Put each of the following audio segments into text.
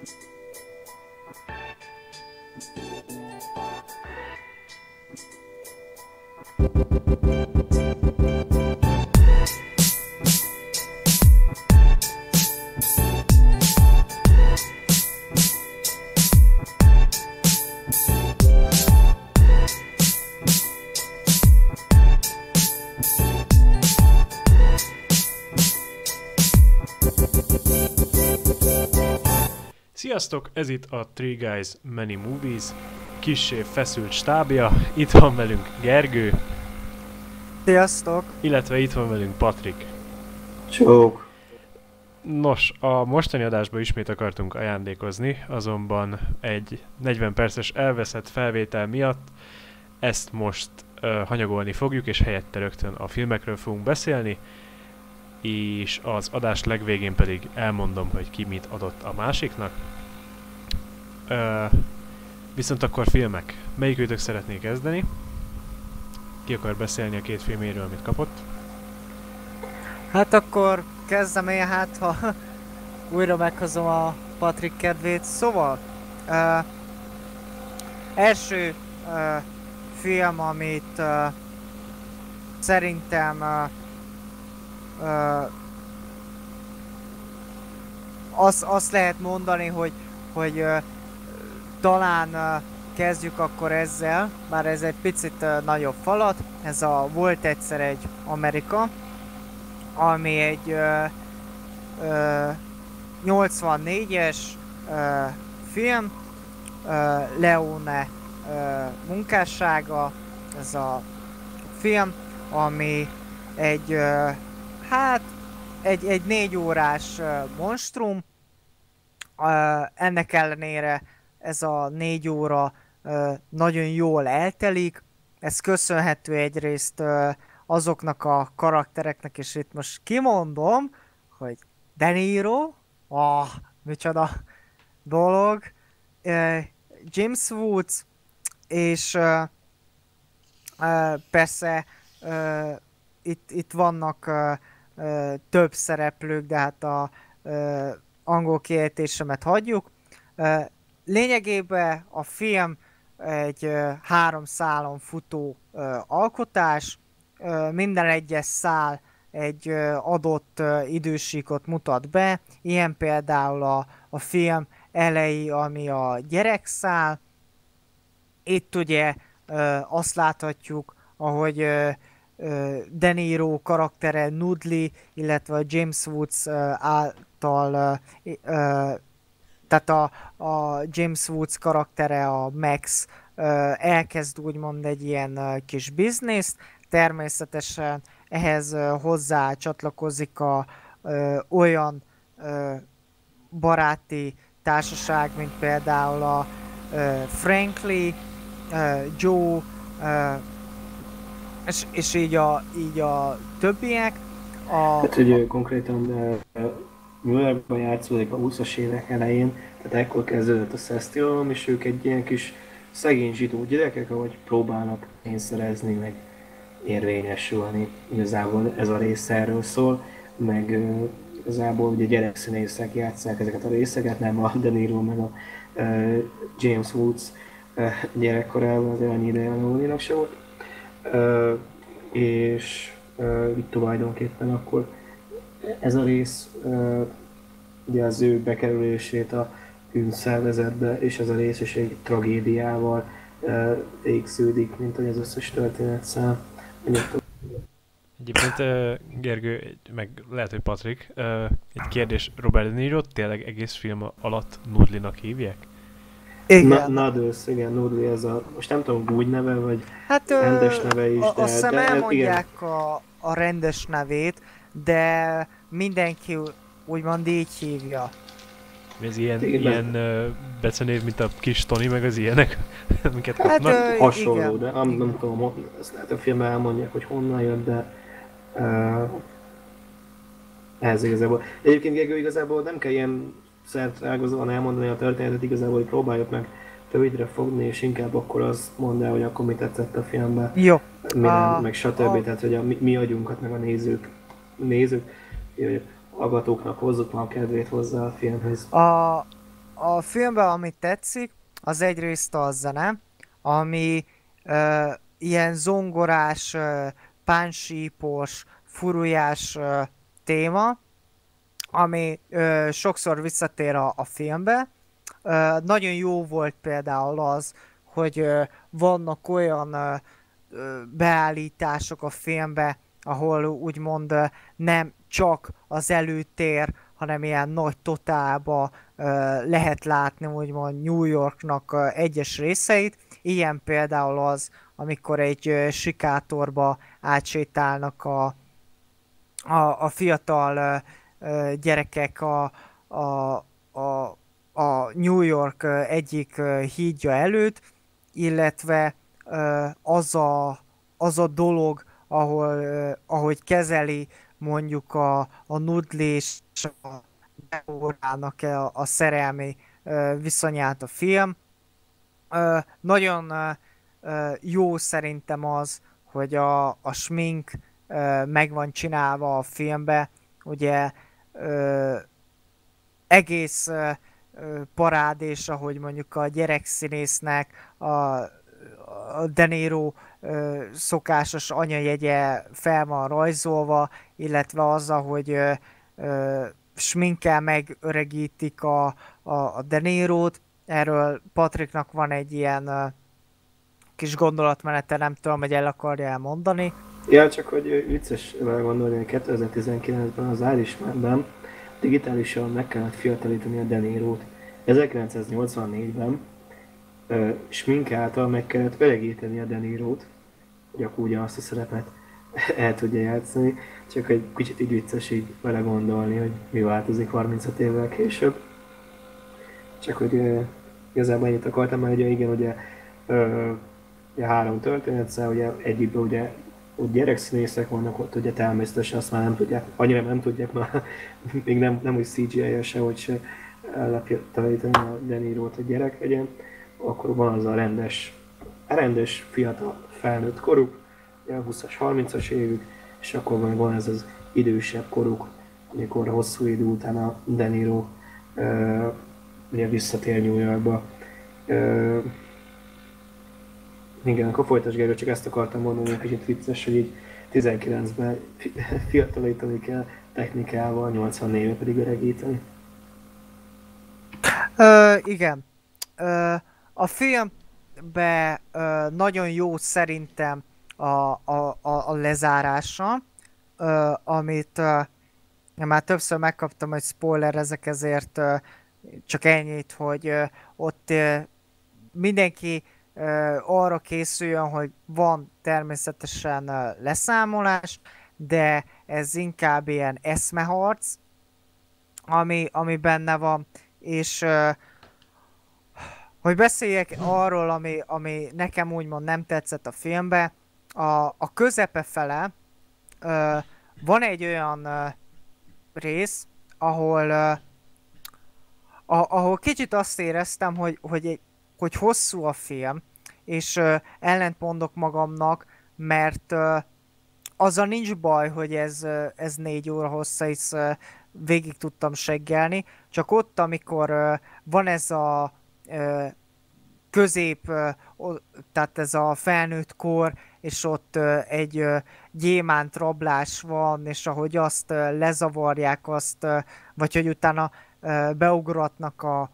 Thank you. Sziasztok, ez itt a Three Guys Many Movies, kissé feszült stábja, itt van velünk Gergő, Sziasztok! illetve itt van velünk Patrik. Csók. Nos, a mostani adásban ismét akartunk ajándékozni, azonban egy 40 perces elveszett felvétel miatt ezt most uh, hanyagolni fogjuk, és helyette rögtön a filmekről fogunk beszélni, és az adás legvégén pedig elmondom, hogy ki mit adott a másiknak. Viszont akkor filmek. Melyik őtök szeretné kezdeni? Ki akar beszélni a két filméről, amit kapott? Hát akkor kezdem én hát, ha újra meghozom a Patrik kedvét. Szóval, uh, első uh, film, amit uh, szerintem uh, uh, azt, azt lehet mondani, hogy, hogy uh, talán kezdjük akkor ezzel, bár ez egy picit nagyobb falat. Ez a Volt egyszer egy Amerika, ami egy uh, uh, 84-es uh, film, uh, Leone uh, munkássága, ez a film, ami egy, uh, hát, egy, egy négy órás uh, monstrum, uh, ennek ellenére ez a négy óra nagyon jól eltelik, ez köszönhető egyrészt azoknak a karaktereknek, és itt most kimondom, hogy De Niro, ah, micsoda dolog, James Woods, és persze itt, itt vannak több szereplők, de hát a angol kiejtésemet hagyjuk. Lényegében a film egy három szálon futó alkotás, minden egyes szál egy adott idősíkot mutat be, ilyen például a, a film elejé, ami a gyerekszál. Itt ugye azt láthatjuk, ahogy uh, De Niro karaktere Nudli, illetve James Woods által tehát a, a James Woods karaktere, a Max elkezd úgymond egy ilyen kis bizniszt, természetesen ehhez hozzá csatlakozik a olyan baráti társaság, mint például a Frankly, Joe, és, és így, a, így a többiek. A, Hát, hogy konkrétan New Yorkban játszódik a 20-as évek elején, tehát ekkor kezdődött a szesztilalom, és ők egy ilyen kis szegény zsidó gyerekek, ahogy próbálnak pénzt meg érvényesülni. Igazából ez a rész erről szól, meg uh, igazából ugye gyerekszínészek játszák ezeket a részeket, nem a De Niro meg a uh, James Woods uh, gyerekkorában, az annyi ideje a se volt. Uh, és uh, itt tulajdonképpen akkor ez a rész ugye az ő bekerülését a bűnszervezetbe, és ez a rész is egy tragédiával égsződik, mint hogy az összes történetszám. Egyébként Gergő, meg lehet, hogy Patrik, egy kérdés, Robert De Niro tényleg egész film alatt Nudlinak hívják? igen. Na, Nuddles, igen, Nudli ez a, most nem tudom, úgy neve, vagy hát, rendes neve is, a, de... Azt hiszem de, elmondják a, a rendes nevét, de mindenki úgymond így hívja. Ez ilyen, Igen. ilyen uh, becenév, mint a kis Tony, meg az ilyenek, amiket Hát, kapnak? ö, hasonló, igen. de nem, nem tudom, ezt lehet a filmben elmondják, hogy honnan jött, de uh, ez igazából. Egyébként Gergő igazából nem kell ilyen szertrágozóan elmondani a történetet, igazából hogy próbáljuk meg rövidre fogni, és inkább akkor az mondd el, hogy akkor mi tetszett a filmben, Jó. mi nem, A- meg stb. a- Tehát, hogy a mi, mi agyunkat, meg a nézők, nézők, hogy hallgatóknak hozzuk már a kedvét hozzá a filmhez. A, a filmben, amit tetszik, az egyrészt a zene, ami ö, ilyen zongorás, ö, pánsípos, furujás ö, téma, ami ö, sokszor visszatér a, a filmbe. Ö, nagyon jó volt például az, hogy ö, vannak olyan ö, beállítások a filmbe, ahol úgymond nem csak az előtér, hanem ilyen nagy totálba lehet látni úgymond New Yorknak egyes részeit. Ilyen például az, amikor egy sikátorba átsétálnak a, a, a fiatal gyerekek a, a, a, a New York egyik hídja előtt, illetve az, a, az a dolog, ahol, ahogy kezeli mondjuk a, a nudlés a Deórának a, a szerelmi viszonyát a film. Nagyon jó szerintem az, hogy a, a smink meg van csinálva a filmbe, ugye egész parádés, ahogy mondjuk a gyerekszínésznek a, a De Niro ö, szokásos anyajegye fel van rajzolva, illetve az, ö, sminkel megöregítik a, a, a. Erről Patricknak van egy ilyen kis gondolatmenete, nem tudom, hogy el akarja elmondani. Ja, csak hogy vicces gondolni, hogy 2019-ben az Irishmanben digitálisan meg kellett fiatalítani a De Niro-t. 1984-ben ö, smink által meg kellett öregíteni a De Niro-t, hogy akkor ugyanazt a szerepet el tudja játszani. Csak egy kicsit így vicces így vele gondolni, hogy mi változik 35 évvel később. Csak hogy igazából ennyit akartam, mert ugye igen, ugye, ö, ugye három történet, szóval ugye egyikben ugye ott gyerekszínészek vannak ott, ugye természetesen azt már nem tudják, annyira nem tudják már, még nem, nem úgy CGI-jel se, hogy se lepiatalítani a Deniro-t a gyerek legyen, akkor van az a rendes, rendes fiatal felnőtt koruk, a 20-as, 30-as évük, és akkor van, van ez az idősebb koruk, amikor hosszú idő után a Deniro ugye visszatér New Yorkba. Uh, igen, akkor folytasd Gergő, csak ezt akartam mondani, hogy kicsit vicces, hogy így 19-ben fiatalítani kell technikával, 84-ben pedig öregíteni. Ö, igen. Ö, a filmbe ö, nagyon jó szerintem a, a, a, a lezárása, ö, amit ö, már többször megkaptam, hogy spoiler ezek ezért ö, csak ennyit, hogy ö, ott ö, mindenki ö, arra készüljön, hogy van természetesen ö, leszámolás, de ez inkább ilyen eszmeharc, ami, ami benne van, és ö, hogy beszéljek arról, ami, ami nekem úgymond nem tetszett a filmbe, a, a közepe fele ö, van egy olyan ö, rész, ahol ö, a, ahol kicsit azt éreztem, hogy, hogy, egy, hogy hosszú a film, és ö, ellent mondok magamnak, mert ö, azzal nincs baj, hogy ez, ö, ez négy óra hossza, és ö, végig tudtam seggelni, csak ott, amikor ö, van ez a közép, tehát ez a felnőtt kor, és ott egy gyémánt rablás van, és ahogy azt lezavarják, azt, vagy hogy utána beugratnak a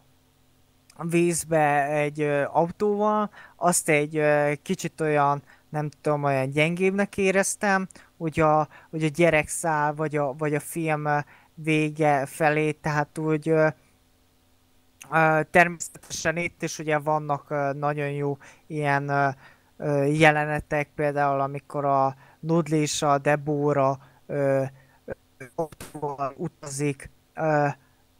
vízbe egy autóval, azt egy kicsit olyan, nem tudom, olyan gyengébbnek éreztem, hogy a, hogy a gyerekszál, vagy a, vagy a film vége felé, tehát úgy természetesen itt is ugye vannak nagyon jó ilyen jelenetek, például amikor a Nudli és a Debóra utazik.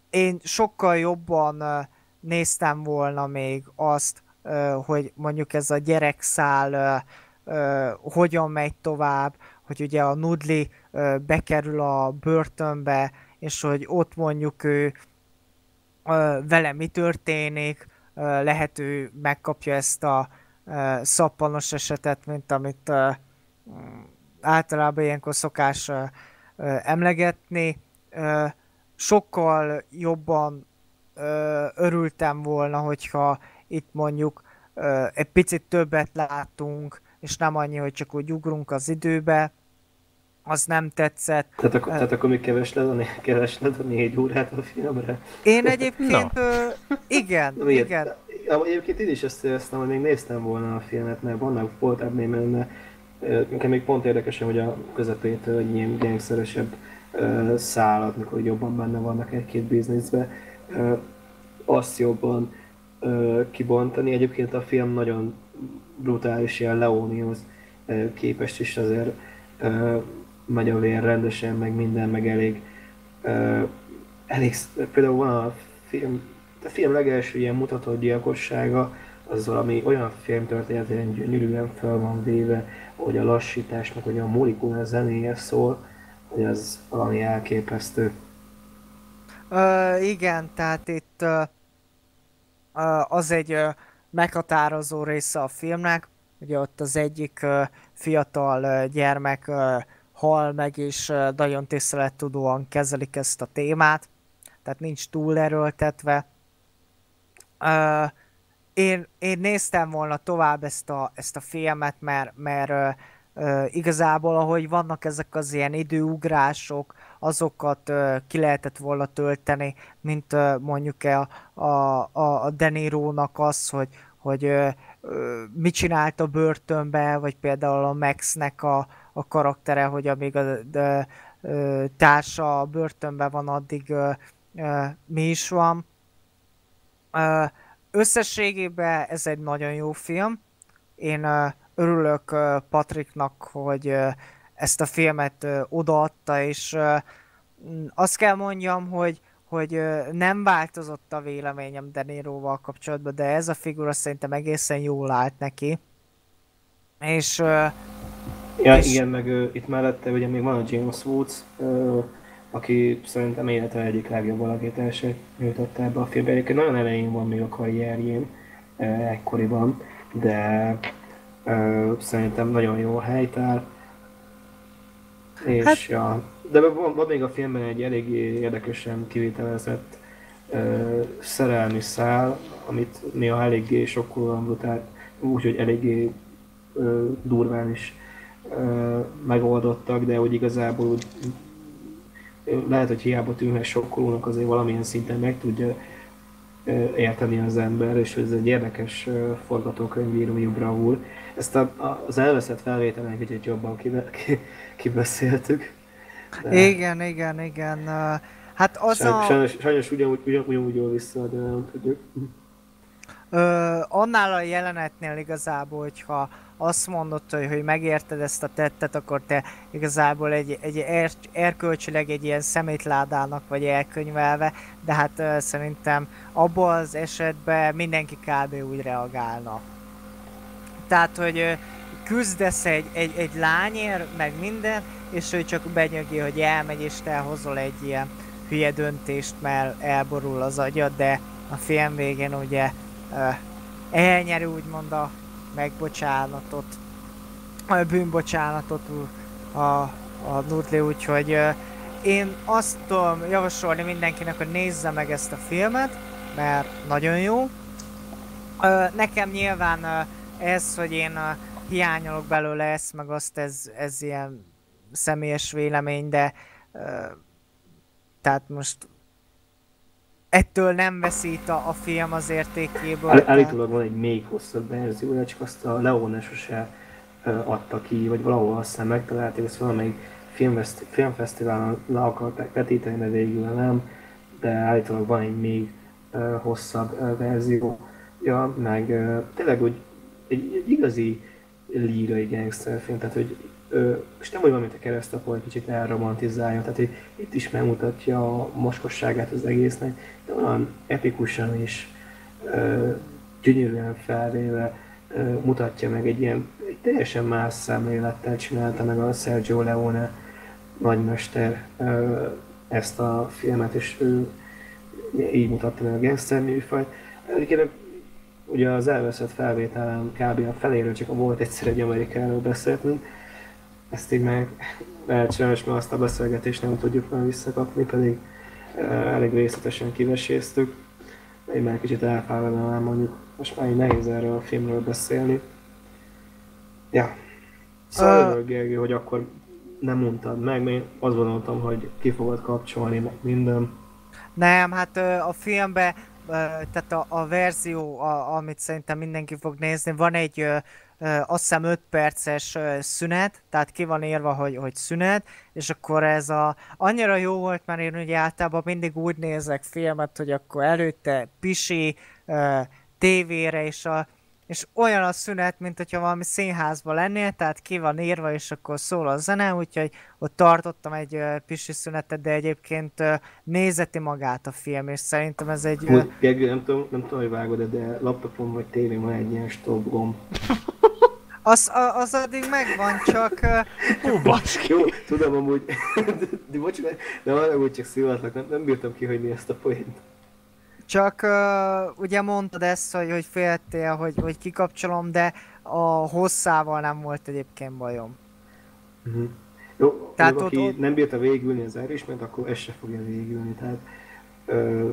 Én sokkal jobban néztem volna még azt, hogy mondjuk ez a gyerekszál hogyan megy tovább, hogy ugye a Nudli bekerül a börtönbe, és hogy ott mondjuk ő vele mi történik, lehet ő megkapja ezt a szappanos esetet, mint amit mm, általában ilyenkor szokás emlegetni. Sokkal jobban örültem volna, hogyha itt mondjuk egy picit többet látunk, és nem annyi, hogy csak úgy ugrunk az időbe, az nem tetszett. Tehát akkor, tehát akkor még kevesled a, né- kevesled a négy órát a filmre? Én egyébként, no. ö, igen, Na, miért? igen. Egyébként én is ezt éreztem, hogy még néztem volna a filmet, mert vannak volt ebben benne. Nekem még pont érdekes, hogy a közepétől egy ilyen gangsteresebb szállat, mikor jobban benne vannak egy-két bizniszbe, azt jobban kibontani. Egyébként a film nagyon brutális, ilyen Leonihoz képest is azért megy a vér rendesen, meg minden, meg elég, elég például van a film, a film legelső ilyen mutatott gyilkossága, az valami olyan filmtörténetén gyönyörűen fel van véve, hogy a lassításnak, hogy a molikula zenéje szól, hogy az valami elképesztő. Uh, igen, tehát itt uh, uh, az egy uh, meghatározó része a filmnek, ugye ott az egyik uh, fiatal uh, gyermek uh, hal meg, és nagyon tisztelettudóan kezelik ezt a témát, tehát nincs túl erőltetve. Én, én néztem volna tovább ezt a, ezt a filmet, mert, mert igazából ahogy vannak ezek az ilyen időugrások, azokat ki lehetett volna tölteni, mint mondjuk a, a, a, Denirónak az, hogy, hogy mit csinált a börtönbe, vagy például a Maxnek a, a karaktere, hogy amíg a, a, a társa a börtönben van, addig uh, uh, mi is van. Uh, összességében ez egy nagyon jó film. Én uh, örülök uh, Patricknak, hogy uh, ezt a filmet uh, odaadta, és uh, azt kell mondjam, hogy hogy nem változott a véleményem Deniroval kapcsolatban, de ez a figura szerintem egészen jól állt neki. És... Uh, ja, és... igen, meg uh, itt mellette ugye még van a James Woods, uh, aki szerintem élete egyik legjobb alakítását nyújtotta ebbe a filmbe. Egyébként nagyon elején van még a karrierjén, ekkoriban, de uh, szerintem nagyon jó helytár. És hát... ja, de van, van még a filmben egy eléggé érdekesen kivitelezett uh, szerelmi szál, amit néha eléggé sokkolóan brutált, úgyhogy eléggé uh, durván is uh, megoldottak, de úgy igazából úgy lehet, hogy hiába tűnhet sokkolónak, azért valamilyen szinten meg tudja érteni az ember, és ez egy érdekes forgatókönyvírói bravúr. Ezt a, az elveszett felvételen egy kicsit jobban kibe, ki, kibeszéltük. De... Igen, igen, igen. Hát az sajnos, a... Sajnos, sajnos ugyanúgy, ugyanúgy, ugyanúgy jól vissza, de nem tudjuk. Ö, annál a jelenetnél igazából, hogyha azt mondod, hogy, hogy megérted ezt a tettet, akkor te igazából egy, egy er, erkölcsileg egy ilyen szemétládának vagy elkönyvelve, de hát uh, szerintem abban az esetben mindenki kb. úgy reagálna. Tehát, hogy uh, küzdesz egy, egy, egy lányért, meg minden, és ő csak benyögi, hogy elmegy, és te hozol egy ilyen hülye döntést, mert elborul az agyad, de a film végén ugye uh, elnyeri úgymond a megbocsánatot, a bűnbocsánatot a, a Nudli, úgyhogy én azt tudom javasolni mindenkinek, hogy nézze meg ezt a filmet, mert nagyon jó. Nekem nyilván ez, hogy én hiányolok belőle ezt, meg azt, ez, ez ilyen személyes vélemény, de tehát most ettől nem veszít a, a film az értékéből. Áll, állítólag van egy még hosszabb verziója, csak azt a Leone sose adta ki, vagy valahol aztán megtalálták, ezt valamelyik filmfeszt, filmfesztiválon le akarták vetíteni, de végül nem, de állítólag van egy még hosszabb uh, verzió. Ja, meg tényleg úgy egy, egy igazi lírai gangsterfilm, tehát hogy és nem olyan, mint a keresztapó, egy kicsit elromantizálja, tehát hogy itt is megmutatja a moskosságát az egésznek, de olyan epikusan is gyönyörűen felvéve mutatja meg egy ilyen egy teljesen más szemlélettel csinálta meg a Sergio Leone nagymester ezt a filmet, és ő így mutatta meg a gangster műfajt. Egyébként ugye az elveszett felvételen kb. a feléről csak volt egyszer egy amerikáról beszéltünk, ezt így meg lehet sajnos, mert azt a beszélgetést nem tudjuk már visszakapni, pedig elég részletesen kiveséztük. én már kicsit elfáradnám mondjuk. Most már így nehéz erről a filmről beszélni. Ja. Szóval uh, Gergő, hogy akkor nem mondtad meg, mert én azt gondoltam, hogy ki fogod kapcsolni meg minden. Nem, hát a filmbe, tehát a, a verzió, a, amit szerintem mindenki fog nézni, van egy azt hiszem 5 perces szünet, tehát ki van írva, hogy, hogy szünet, és akkor ez a, annyira jó volt, mert én ugye általában mindig úgy nézek filmet, hogy akkor előtte pisi, tévére, és a, és olyan a szünet, mint hogyha valami színházban lennél, tehát ki van írva, és akkor szól a zene, úgyhogy ott tartottam egy uh, pisi szünetet, de egyébként uh, nézeti magát a film, és szerintem ez egy... Uh... Gergő, nem tudom, nem tudom, hogy vágod de laptopom vagy tévén van egy ilyen stop gomb. Az, az addig megvan, csak... Hú, baszki. Jó, tudom amúgy, de bocsánat, de valahogy csak szívatlak, nem, nem bírtam kihagyni ezt a poént. Csak uh, ugye mondtad ezt, hogy, hogy féltél, hogy, hogy kikapcsolom, de a hosszával nem volt egyébként bajom. Uh-huh. Jó, tehát aki ott... nem bírta végülni az Irishman, akkor ez se fogja végülni. Tehát, ö,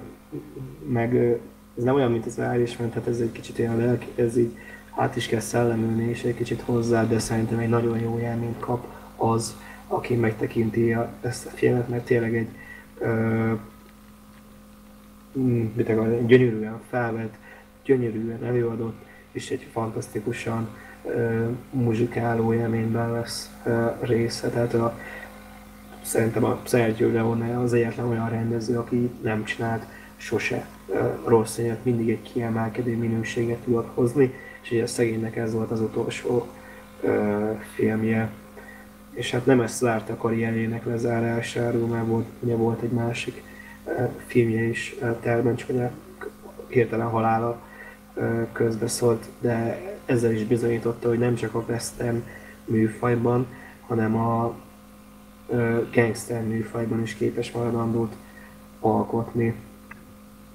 meg ö, ez nem olyan, mint az Irishman, tehát ez egy kicsit olyan lelki, ez így át is kell szellemülni, és egy kicsit hozzá, de szerintem egy nagyon jó élményt kap az, aki megtekinti a, ezt a filmet, mert tényleg egy ö, gyönyörűen felvett, gyönyörűen előadott, és egy fantasztikusan uh, muzsikáló élményben lesz uh, része. Tehát a, szerintem a Sergio Leone az egyetlen olyan rendező, aki nem csinált sose uh, rossz élet, mindig egy kiemelkedő minőséget tudott hozni, és ugye a szegénynek ez volt az utolsó uh, filmje. És hát nem ezt zárt a karrierjének lezárásáról, mert volt, ugye volt egy másik filmje is terben, csak a hirtelen halála közbeszólt, de ezzel is bizonyította, hogy nem csak a western műfajban, hanem a gangster műfajban is képes maradandót alkotni.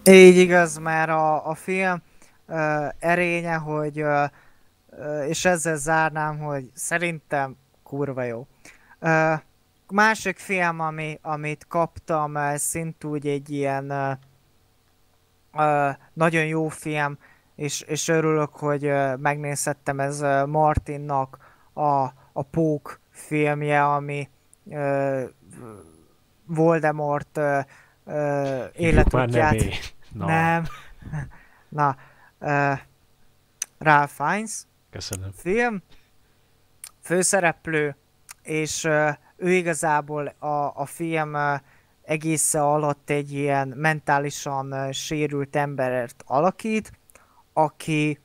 Így igaz, már a, a film uh, erénye, hogy uh, és ezzel zárnám, hogy szerintem kurva jó. Uh, másik film, ami, amit kaptam, szintúgy egy ilyen uh, uh, nagyon jó film, és, és örülök, hogy uh, megnézhettem ez Martinnak a, a Pók filmje, ami uh, Voldemort uh, uh, életútját... Nem, no. nem. Na, uh, Ralph Fiennes Köszönöm. film, főszereplő, és uh, ő igazából a, a film egésze alatt egy ilyen mentálisan sérült embert alakít, aki,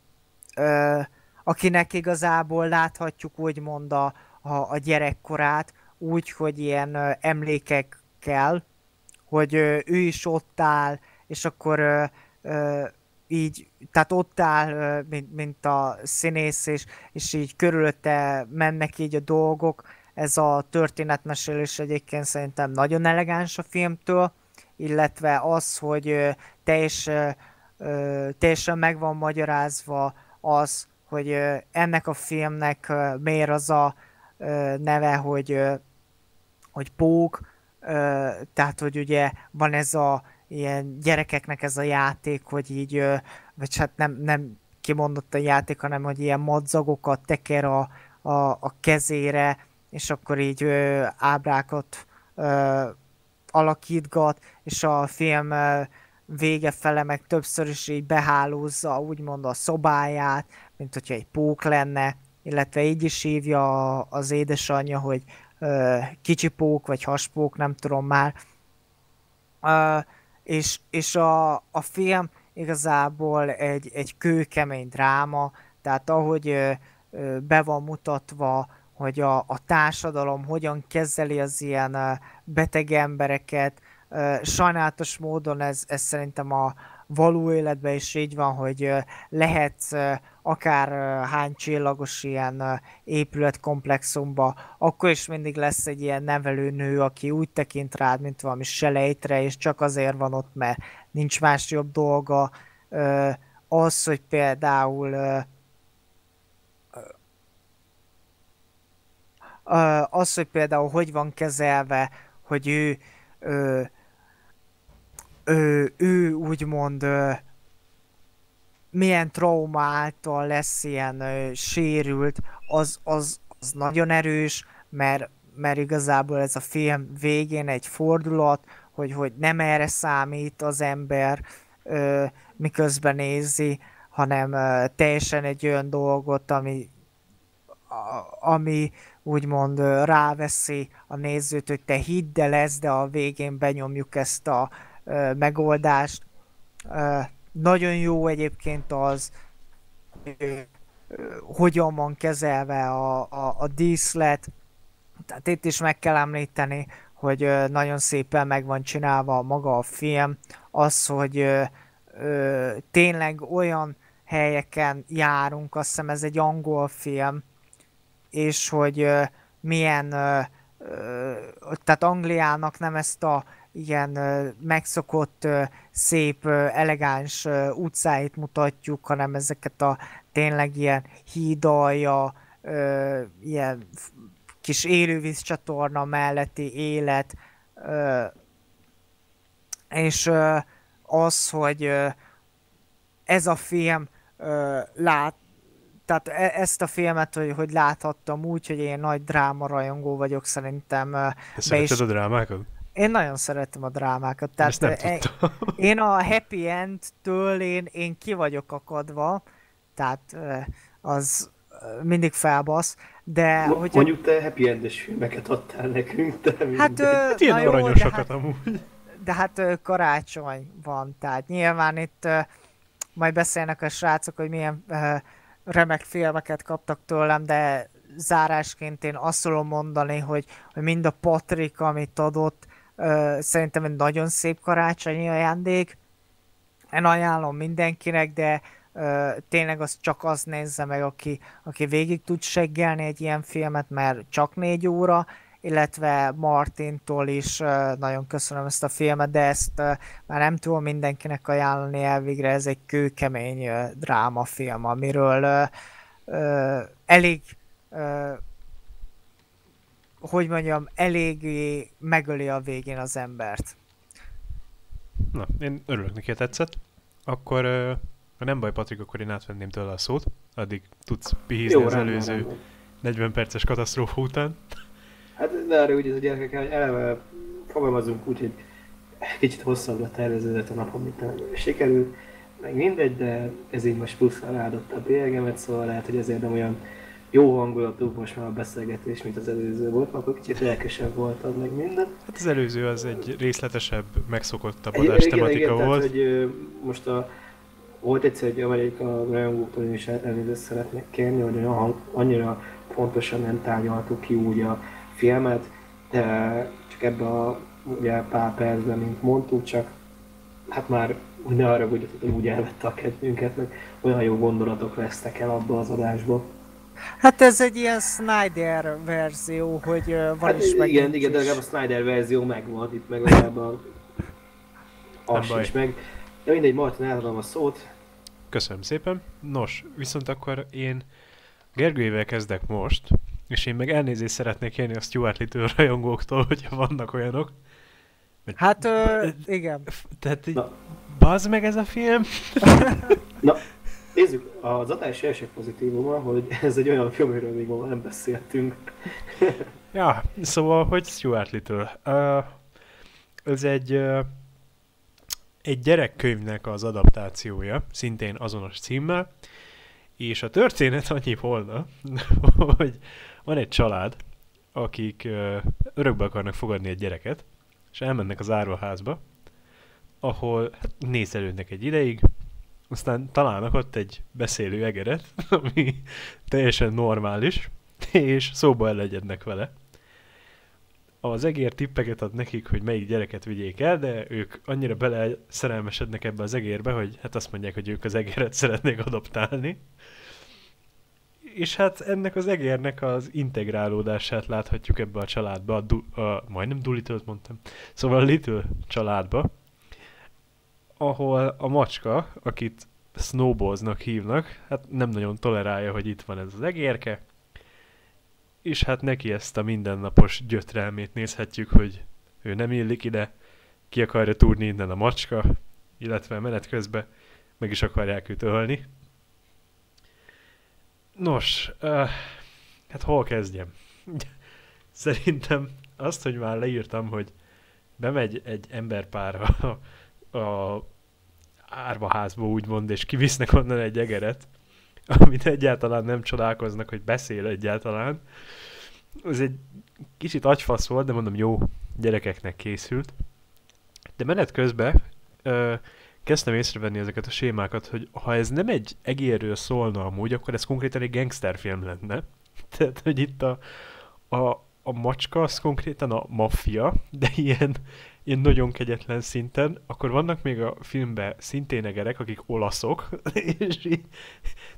ö, akinek igazából láthatjuk úgymond a, a, a gyerekkorát, úgy, hogy ilyen ö, emlékek kell, hogy ö, ő is ott áll, és akkor ö, ö, így, tehát ott áll, mint, mint a színész, és, és így körülötte mennek így a dolgok, ez a történetmesélés egyébként szerintem nagyon elegáns a filmtől, illetve az, hogy teljes, teljesen meg van magyarázva az, hogy ennek a filmnek miért az a neve, hogy, hogy Pók, tehát hogy ugye van ez a ilyen gyerekeknek ez a játék, hogy így, vagy hát nem, nem kimondott a játék, hanem hogy ilyen madzagokat teker a, a, a kezére, és akkor így ö, ábrákat ö, alakítgat, és a film ö, vége fele meg többször is így behálózza úgymond a szobáját, mint hogyha egy pók lenne, illetve így is hívja az édesanyja, hogy ö, kicsi pók, vagy haspók, nem tudom már. Ö, és és a, a film igazából egy, egy kőkemény dráma, tehát ahogy ö, ö, be van mutatva hogy a, a társadalom hogyan kezeli az ilyen beteg embereket. Sajnálatos módon ez, ez szerintem a való életben is így van, hogy lehet akár hány csillagos ilyen épületkomplexumba, akkor is mindig lesz egy ilyen nevelőnő, aki úgy tekint rád, mint valami selejtre, és csak azért van ott, mert nincs más jobb dolga. Az, hogy például az, hogy például hogy van kezelve, hogy ő, ő, ő, ő úgymond milyen trauma által lesz ilyen ö, sérült, az, az, az nagyon erős, mert, mert igazából ez a film végén egy fordulat, hogy, hogy nem erre számít az ember, ö, miközben nézi, hanem ö, teljesen egy olyan dolgot, ami, a, ami úgymond ráveszi a nézőt, hogy te hidd el ezt, de a végén benyomjuk ezt a ö, megoldást. Ö, nagyon jó egyébként az, ö, hogyan van kezelve a, a, a díszlet. Tehát itt is meg kell említeni, hogy nagyon szépen meg van csinálva maga a film. Az, hogy tényleg olyan helyeken járunk, azt hiszem ez egy angol film, és hogy milyen, tehát Angliának nem ezt a ilyen megszokott, szép, elegáns utcáit mutatjuk, hanem ezeket a tényleg ilyen hídalja, ilyen kis élővízcsatorna melletti élet, és az, hogy ez a film lát, tehát e- ezt a filmet, hogy, hogy láthattam úgy, hogy én nagy dráma rajongó vagyok, szerintem Te szereted is, a drámákat? én nagyon szeretem a drámákat. Ezt nem ö, e- tudtam. én a happy end-től én, én ki vagyok akadva, tehát az mindig felbasz, de Mo- hogy Mondjuk te happy endes filmeket adtál nekünk, de hát, mindegy. ö, Hát ilyen na jó, de aranyosakat hát, amúgy. de hát karácsony van, tehát nyilván itt majd beszélnek a srácok, hogy milyen ö, remek filmeket kaptak tőlem, de zárásként én azt tudom mondani, hogy, hogy mind a Patrik, amit adott, szerintem egy nagyon szép karácsonyi ajándék. Én ajánlom mindenkinek, de ö, tényleg az csak az nézze meg, aki, aki végig tud seggelni egy ilyen filmet, mert csak négy óra, illetve Martintól is nagyon köszönöm ezt a filmet, de ezt már nem tudom mindenkinek ajánlani elvégre, ez egy kőkemény drámafilm, amiről elég hogy mondjam, eléggé megöli a végén az embert. Na, én örülök neki, tetszett. Akkor, ha nem baj, Patrik, akkor én átvenném tőle a szót. Addig tudsz pihizni Jó, az előző rendben. 40 perces katasztrófa után. Hát de arra úgy, ez a gyerekek, hogy eleve fogalmazunk úgy, hogy kicsit hosszabbra terveződött a napom, mint nem sikerült. Meg mindegy, de ez így most pluszra ráadott a bélyegemet, szóval lehet, hogy ezért nem olyan jó hangulatú most már a beszélgetés, mint az előző volt, akkor kicsit lelkesebb volt az meg minden. Hát az előző az egy részletesebb, megszokottabb adás igen, tematika igen, volt. Tehát, hogy most a, volt egyszer egy amerika rajongóktól én is elnézést szeretnék kérni, hogy olyan hang- annyira pontosan nem tárgyaltuk ki úgy a filmet, de csak ebbe a ugye, pár percben, mint mondtuk, csak hát már úgy ne arra, hogy úgy elvette a kedvünket, meg olyan jó gondolatok lesznek el abba az adásba. Hát ez egy ilyen Snyder verzió, hogy van Hát is meg igen, igen, de legalább a Snyder verzió megvan, itt meg legalább a... Az sincs meg. De mindegy, Martin, eladom a szót. Köszönöm szépen. Nos, viszont akkor én Gergőjével kezdek most, és én meg elnézést szeretnék kérni a Stuart Little rajongóktól, hogyha vannak olyanok. Mert Hát ö, igen. Tehát így, bazd meg ez a film. Na, nézzük, az adás első pozitívuma, hogy ez egy olyan film, amiről még ma nem beszéltünk. Ja, szóval, hogy Stuart Little. Uh, ez egy, uh, egy gyerekkönyvnek az adaptációja, szintén azonos címmel, és a történet annyi volna, hogy van egy család, akik uh, örökbe akarnak fogadni egy gyereket, és elmennek az árvaházba, ahol hát, nézelődnek egy ideig, aztán találnak ott egy beszélő egeret, ami teljesen normális, és szóba elegyednek vele. Az egér tippeket ad nekik, hogy melyik gyereket vigyék el, de ők annyira bele szerelmesednek ebbe az egérbe, hogy hát azt mondják, hogy ők az egéret szeretnék adoptálni. És hát ennek az egérnek az integrálódását láthatjuk ebbe a családba, a, du- a majdnem Doolittle-t mondtam, szóval a Little családba, ahol a macska, akit Snowballsnak hívnak, hát nem nagyon tolerálja, hogy itt van ez az egérke, és hát neki ezt a mindennapos gyötrelmét nézhetjük, hogy ő nem illik ide, ki akarja túrni innen a macska, illetve menet közben meg is akarják őt ölni. Nos, uh, hát hol kezdjem? Szerintem azt, hogy már leírtam, hogy bemegy egy emberpár a, a árvaházba úgymond, és kivisznek onnan egy egeret, amit egyáltalán nem csodálkoznak, hogy beszél egyáltalán. Ez egy kicsit agyfasz volt, de mondom, jó, gyerekeknek készült. De menet közben ö, kezdtem észrevenni ezeket a sémákat, hogy ha ez nem egy egérről szólna amúgy, akkor ez konkrétan egy gangsterfilm lenne. Tehát, hogy itt a, a, a macska az konkrétan a maffia, de ilyen, ilyen nagyon kegyetlen szinten. Akkor vannak még a filmben szintén egerek, akik olaszok, és így,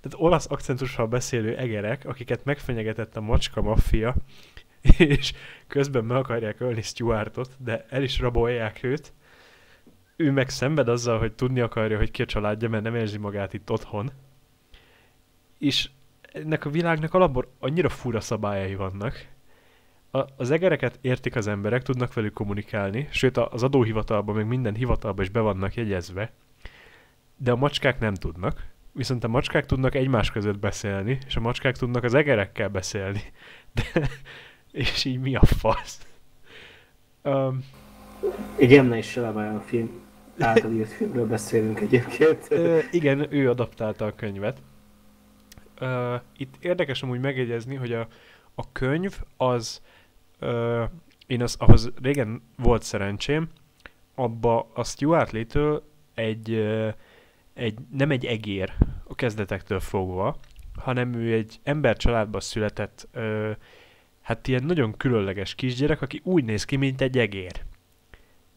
tehát olasz akcentussal beszélő egerek, akiket megfenyegetett a macska maffia, és közben meg akarják ölni Stuartot, de el is rabolják őt. Ő meg szenved azzal, hogy tudni akarja, hogy ki a családja, mert nem érzi magát itt otthon. És ennek a világnak alapból annyira fura szabályai vannak. A, az egereket értik az emberek, tudnak velük kommunikálni, sőt az adóhivatalban, meg minden hivatalban is be vannak jegyezve, de a macskák nem tudnak. Viszont a macskák tudnak egymás között beszélni, és a macskák tudnak az egerekkel beszélni. De és így mi a fasz? Um, igen, ne is a film által írt filmről beszélünk egyébként. Igen, ő adaptálta a könyvet. Itt érdekes amúgy megjegyezni, hogy a, a könyv az, én az, ahhoz régen volt szerencsém, abba a Stuart Little egy, egy, nem egy egér a kezdetektől fogva, hanem ő egy ember családba született uh, hát ilyen nagyon különleges kisgyerek, aki úgy néz ki, mint egy egér.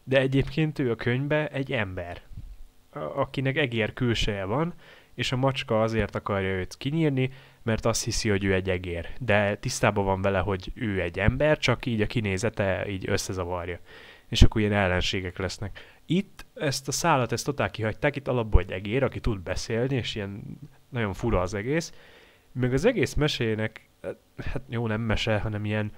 De egyébként ő a könyvbe egy ember, akinek egér külseje van, és a macska azért akarja őt kinyírni, mert azt hiszi, hogy ő egy egér. De tisztában van vele, hogy ő egy ember, csak így a kinézete így összezavarja. És akkor ilyen ellenségek lesznek. Itt ezt a szállat, ezt totál kihagyták, itt alapból egy egér, aki tud beszélni, és ilyen nagyon fura az egész. Meg az egész mesének hát jó, nem mese, hanem ilyen,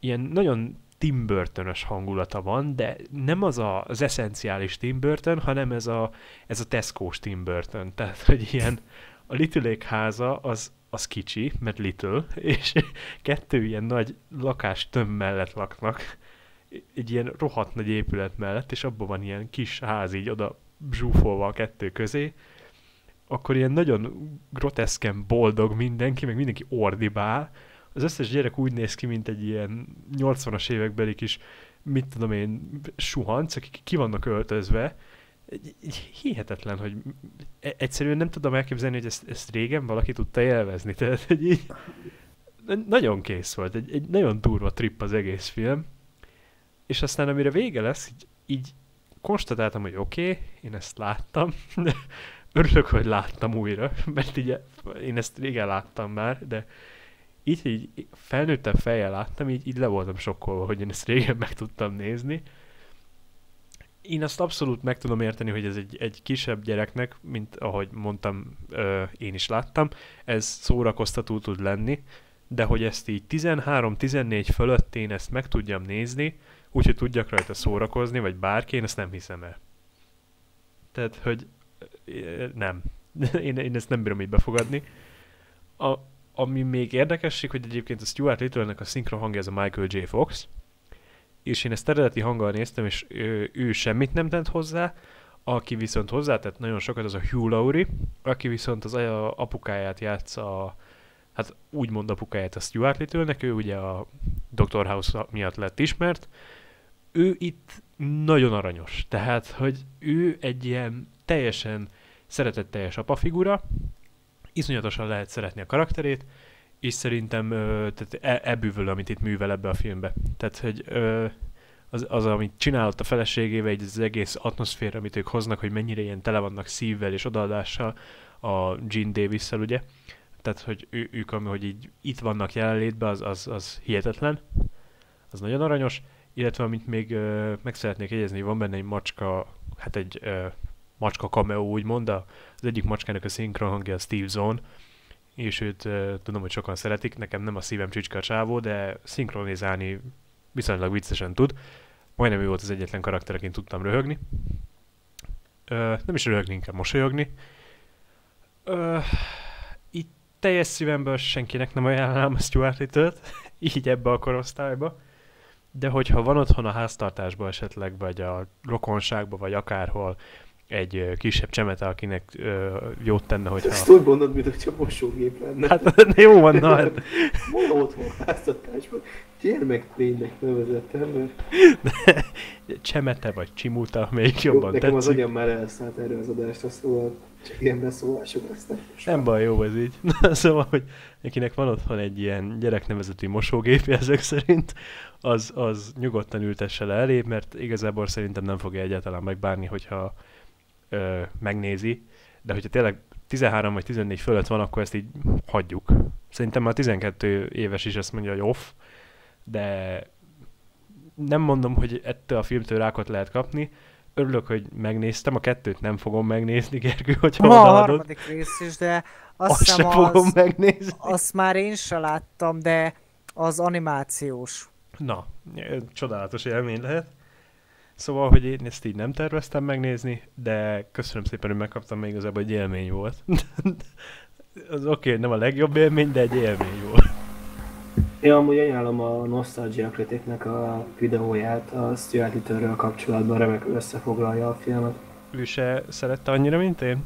ilyen nagyon Tim burton hangulata van, de nem az a, az eszenciális Tim Burton, hanem ez a, ez a Tesco-s Tim Burton. Tehát, hogy ilyen a Little háza az, az kicsi, mert Little, és kettő ilyen nagy lakás töm mellett laknak, egy ilyen rohadt nagy épület mellett, és abban van ilyen kis ház így oda zsúfolva a kettő közé, akkor ilyen nagyon groteszken boldog mindenki, meg mindenki ordibál. Az összes gyerek úgy néz ki, mint egy ilyen 80-as évekbeli kis, mit tudom én, suhanc, akik ki vannak öltözve. Hihetetlen, hogy e- egyszerűen nem tudom elképzelni, hogy ezt, ezt régen valaki tudta élvezni. Tehát, hogy így nagyon kész volt, egy, egy nagyon durva trip az egész film. És aztán amire vége lesz, így, így konstatáltam, hogy oké, okay, én ezt láttam, örülök, hogy láttam újra, mert így én ezt régen láttam már, de így, így felnőttem fejjel láttam, így, így le voltam sokkolva, hogy én ezt régen meg tudtam nézni. Én azt abszolút meg tudom érteni, hogy ez egy, egy kisebb gyereknek, mint ahogy mondtam, ö, én is láttam, ez szórakoztató tud lenni, de hogy ezt így 13-14 fölött én ezt meg tudjam nézni, úgyhogy tudjak rajta szórakozni, vagy bárki, én ezt nem hiszem el. Tehát, hogy nem. Én, én ezt nem bírom így befogadni. A, ami még érdekesség, hogy egyébként a Stuart Little-nek a szinkron hangja ez a Michael J. Fox, és én ezt eredeti hanggal néztem, és ő, ő semmit nem tett hozzá, aki viszont hozzátett nagyon sokat, az a Hugh Laurie, aki viszont az apukáját játsza, hát úgymond apukáját a Stuart Little-nek, ő ugye a Dr. House miatt lett ismert, ő itt nagyon aranyos, tehát, hogy ő egy ilyen teljesen szeretetteljes apafigura, iszonyatosan lehet szeretni a karakterét, és szerintem tehát e, ebbűvöl, amit itt művel ebbe a filmbe. Tehát, hogy az, az, amit csinálott a feleségével, egy az egész atmoszféra, amit ők hoznak, hogy mennyire ilyen tele vannak szívvel és odaadással a Gene davis ugye. Tehát, hogy ő, ők, ami, hogy így itt vannak jelenlétben, az, az, az hihetetlen. Az nagyon aranyos. Illetve, amit még ö, meg szeretnék jegyezni, van benne egy macska, hát egy ö, macska cameo úgymond, az egyik macskának a szinkron hangja a Steve Zone, és őt uh, tudom, hogy sokan szeretik, nekem nem a szívem csicska a csávó, de szinkronizálni viszonylag viccesen tud. Majdnem ő volt az egyetlen karakter, akin tudtam röhögni. Ö, nem is röhögni, inkább mosolyogni. Ö, itt teljes szívemből senkinek nem ajánlám a Stuart Little-t, így ebbe a korosztályba. De hogyha van otthon a háztartásban esetleg, vagy a rokonságban, vagy akárhol egy kisebb csemete, akinek ö, jót tenne, hogyha... Ezt úgy mondod, mint hogyha mosógép lenne. Hát jó van, na, hát, Van otthon háztartásban. Gyermeklénynek nevezettem, mert csemete vagy csimuta, még jó, jobban nekem az tetszik. agyam már elszállt erre az adásra, szóval csak ilyen beszólások lesznek. Nem baj, jó ez így. Na, szóval, hogy akinek van otthon egy ilyen gyereknevezetű mosógépje ezek szerint, az, az nyugodtan ültesse le elé, mert igazából szerintem nem fogja egyáltalán megbánni, hogyha ö, megnézi, de hogyha tényleg 13 vagy 14 fölött van, akkor ezt így hagyjuk. Szerintem már 12 éves is azt mondja, hogy off, de nem mondom, hogy ettől a filmtől rákot lehet kapni. Örülök, hogy megnéztem, a kettőt nem fogom megnézni, Gergő, hogyha Ma a harmadik rész is, de azt Azt hiszem fogom az, megnézni. azt már én se láttam, de az animációs. Na, csodálatos élmény lehet. Szóval, hogy én ezt így nem terveztem megnézni, de köszönöm szépen, hogy megkaptam, még igazából egy élmény volt. Az oké, okay, nem a legjobb élmény, de egy élmény volt. Én amúgy ajánlom a Nostalgia Criticnek a videóját a Stuart Little-ről kapcsolatban, remekül összefoglalja a filmet. Ő se szerette annyira, mint én?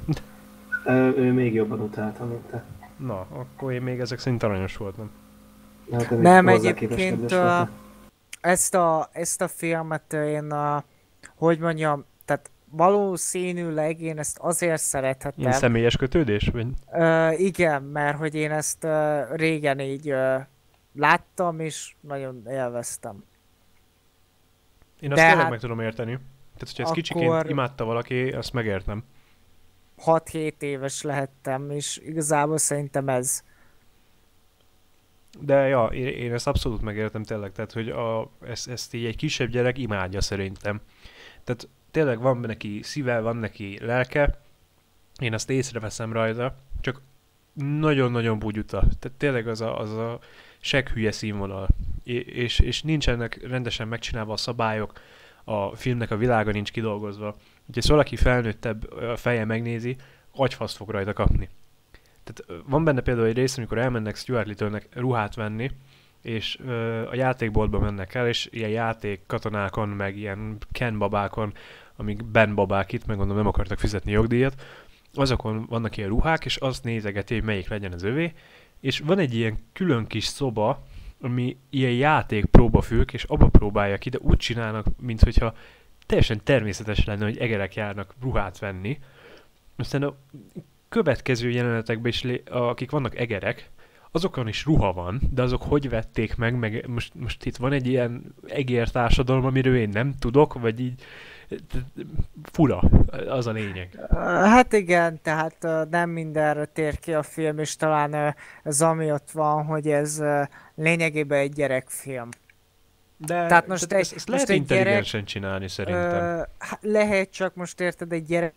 Ö, Ő még jobban utálta, mint te. Na, akkor én még ezek szerint aranyos voltam. Hát, Nem, egyébként, voltál. Ezt a, ezt a filmet én, a, hogy mondjam, tehát valószínűleg én ezt azért szerethettem. Ilyen személyes kötődés? Vagy? Ö, igen, mert hogy én ezt ö, régen így ö, láttam, és nagyon élveztem. Én azt De tényleg hát- meg tudom érteni. Tehát, hogyha ezt Akkor- kicsiként imádta valaki, azt megértem. 6-7 éves lehettem, és igazából szerintem ez. De ja, én, én ezt abszolút megértem tényleg, tehát hogy a, ezt, ezt így egy kisebb gyerek imádja szerintem. Tehát tényleg van neki szíve, van neki lelke, én azt észreveszem rajta, csak nagyon-nagyon bugyuta. Tehát tényleg az a, az a seghülye színvonal. És, és nincsenek rendesen megcsinálva a szabályok, a filmnek a világa nincs kidolgozva. Úgyhogy ezt valaki felnőttebb feje megnézi, agyfaszt fog rajta kapni. Tehát van benne például egy rész, amikor elmennek Stuart Little-nek ruhát venni, és ö, a játékboltba mennek el, és ilyen játék katonákon, meg ilyen Ken babákon, amik Ben babák itt, meg gondolom nem akartak fizetni jogdíjat, azokon vannak ilyen ruhák, és azt nézegeti, hogy melyik legyen az övé, és van egy ilyen külön kis szoba, ami ilyen játék próbafülk, és abba próbálja ki, de úgy csinálnak, mint hogyha teljesen természetes lenne, hogy egerek járnak ruhát venni. Aztán a következő jelenetekben is, akik vannak egerek, azokon is ruha van, de azok hogy vették meg, meg most, most itt van egy ilyen egér társadalom, amiről én nem tudok, vagy így fura, az a lényeg. Hát igen, tehát nem mindenre tér ki a film, és talán ez amiatt van, hogy ez lényegében egy gyerekfilm. De Tehát most egy- ezt, ezt most lehet gyerek- intelligensen csinálni szerintem. Hát lehet, csak most érted, egy gyerek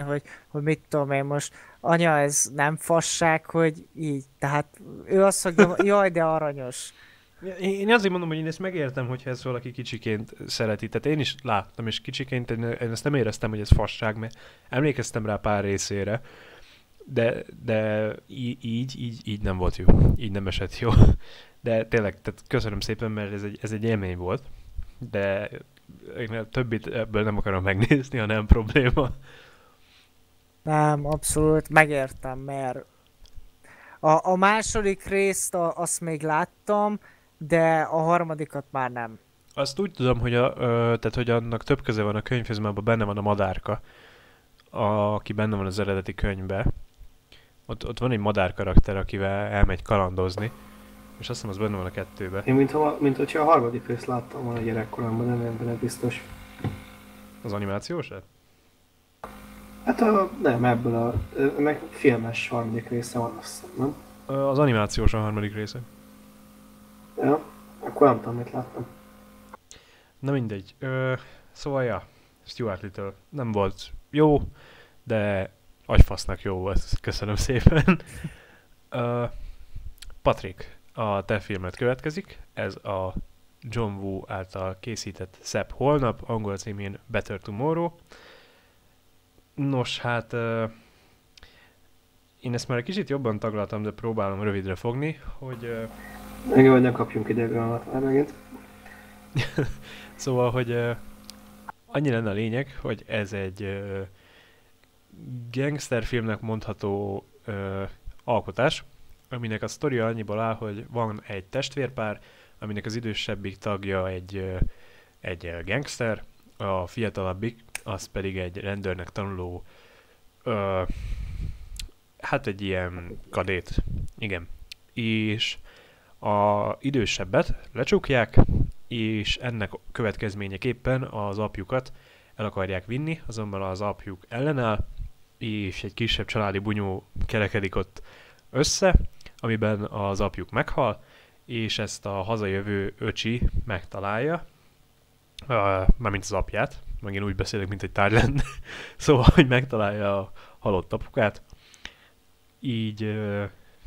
hogy, hogy mit tudom én most, anya, ez nem fasság, hogy így. Tehát ő azt mondja, jaj, de aranyos. Én azért mondom, hogy én ezt megértem, hogyha ezt valaki kicsiként szereti. Tehát én is láttam, és kicsiként én, én ezt nem éreztem, hogy ez fasság, mert emlékeztem rá pár részére, de, de így, így, így nem volt jó. Így nem esett jó. De tényleg, tehát köszönöm szépen, mert ez egy, ez egy élmény volt, de én a többit ebből nem akarom megnézni, ha nem probléma. Nem, abszolút megértem, mert a, a második részt a, azt még láttam, de a harmadikat már nem. Azt úgy tudom, hogy, a, ö, tehát, hogy annak több köze van a könyvhöz, mert abban benne van a madárka, a, aki benne van az eredeti könyvbe. Ott, ott van egy madár karakter, akivel elmegy kalandozni, és azt hiszem, az benne van a kettőbe. Én mintha, mint hogyha a harmadik részt láttam volna gyerekkoromban, de nem benne biztos. Az animációs? Hát a, nem, ebből a, meg filmes harmadik része van, azt nem? Az animációs a harmadik része. Ja, akkor nem tudom, mit láttam. Na mindegy. Ö, szóval, ja, Stuart Little nem volt jó, de agyfasznak jó volt. Köszönöm szépen. Ö, Patrik, a te filmet következik. Ez a John Woo által készített Szebb Holnap, angol címén Better Tomorrow. Nos, hát én ezt már egy kicsit jobban taglaltam, de próbálom rövidre fogni, hogy... Igen, hogy ne kapjunk idegre alatt már megint. szóval, hogy annyi lenne a lényeg, hogy ez egy gangsterfilmnek mondható alkotás, aminek a sztoria annyiból áll, hogy van egy testvérpár, aminek az idősebbik tagja egy, egy gangster, a fiatalabbik, az pedig egy rendőrnek tanuló, ö, hát egy ilyen kadét, igen. És a idősebbet lecsukják, és ennek következményeképpen az apjukat el akarják vinni, azonban az apjuk ellenáll, és egy kisebb családi bunyó kerekedik ott össze, amiben az apjuk meghal, és ezt a hazajövő öcsi megtalálja, mármint az apját, meg én úgy beszélek, mint egy tárgy lenne, szóval, hogy megtalálja a halott apukát, így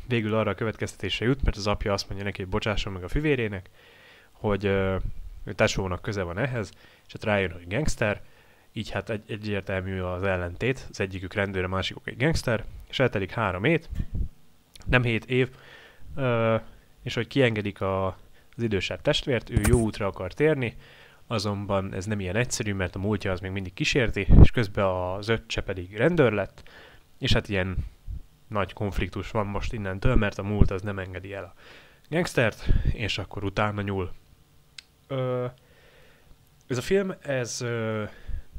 végül arra a következtetésre jut, mert az apja azt mondja neki, hogy bocsásson meg a fivérének, hogy tesónak köze van ehhez, és hát rájön, hogy gangster, így hát egy, egyértelmű az ellentét, az egyikük rendőr, a másikuk egy gangster, és eltelik három ét, nem hét év, és hogy kiengedik a, az idősebb testvért, ő jó útra akar térni, azonban ez nem ilyen egyszerű, mert a múltja az még mindig kísérti, és közben az öccse pedig rendőr lett, és hát ilyen nagy konfliktus van most innentől, mert a múlt az nem engedi el a gangstert, és akkor utána nyúl. Ö, ez a film, ez ö,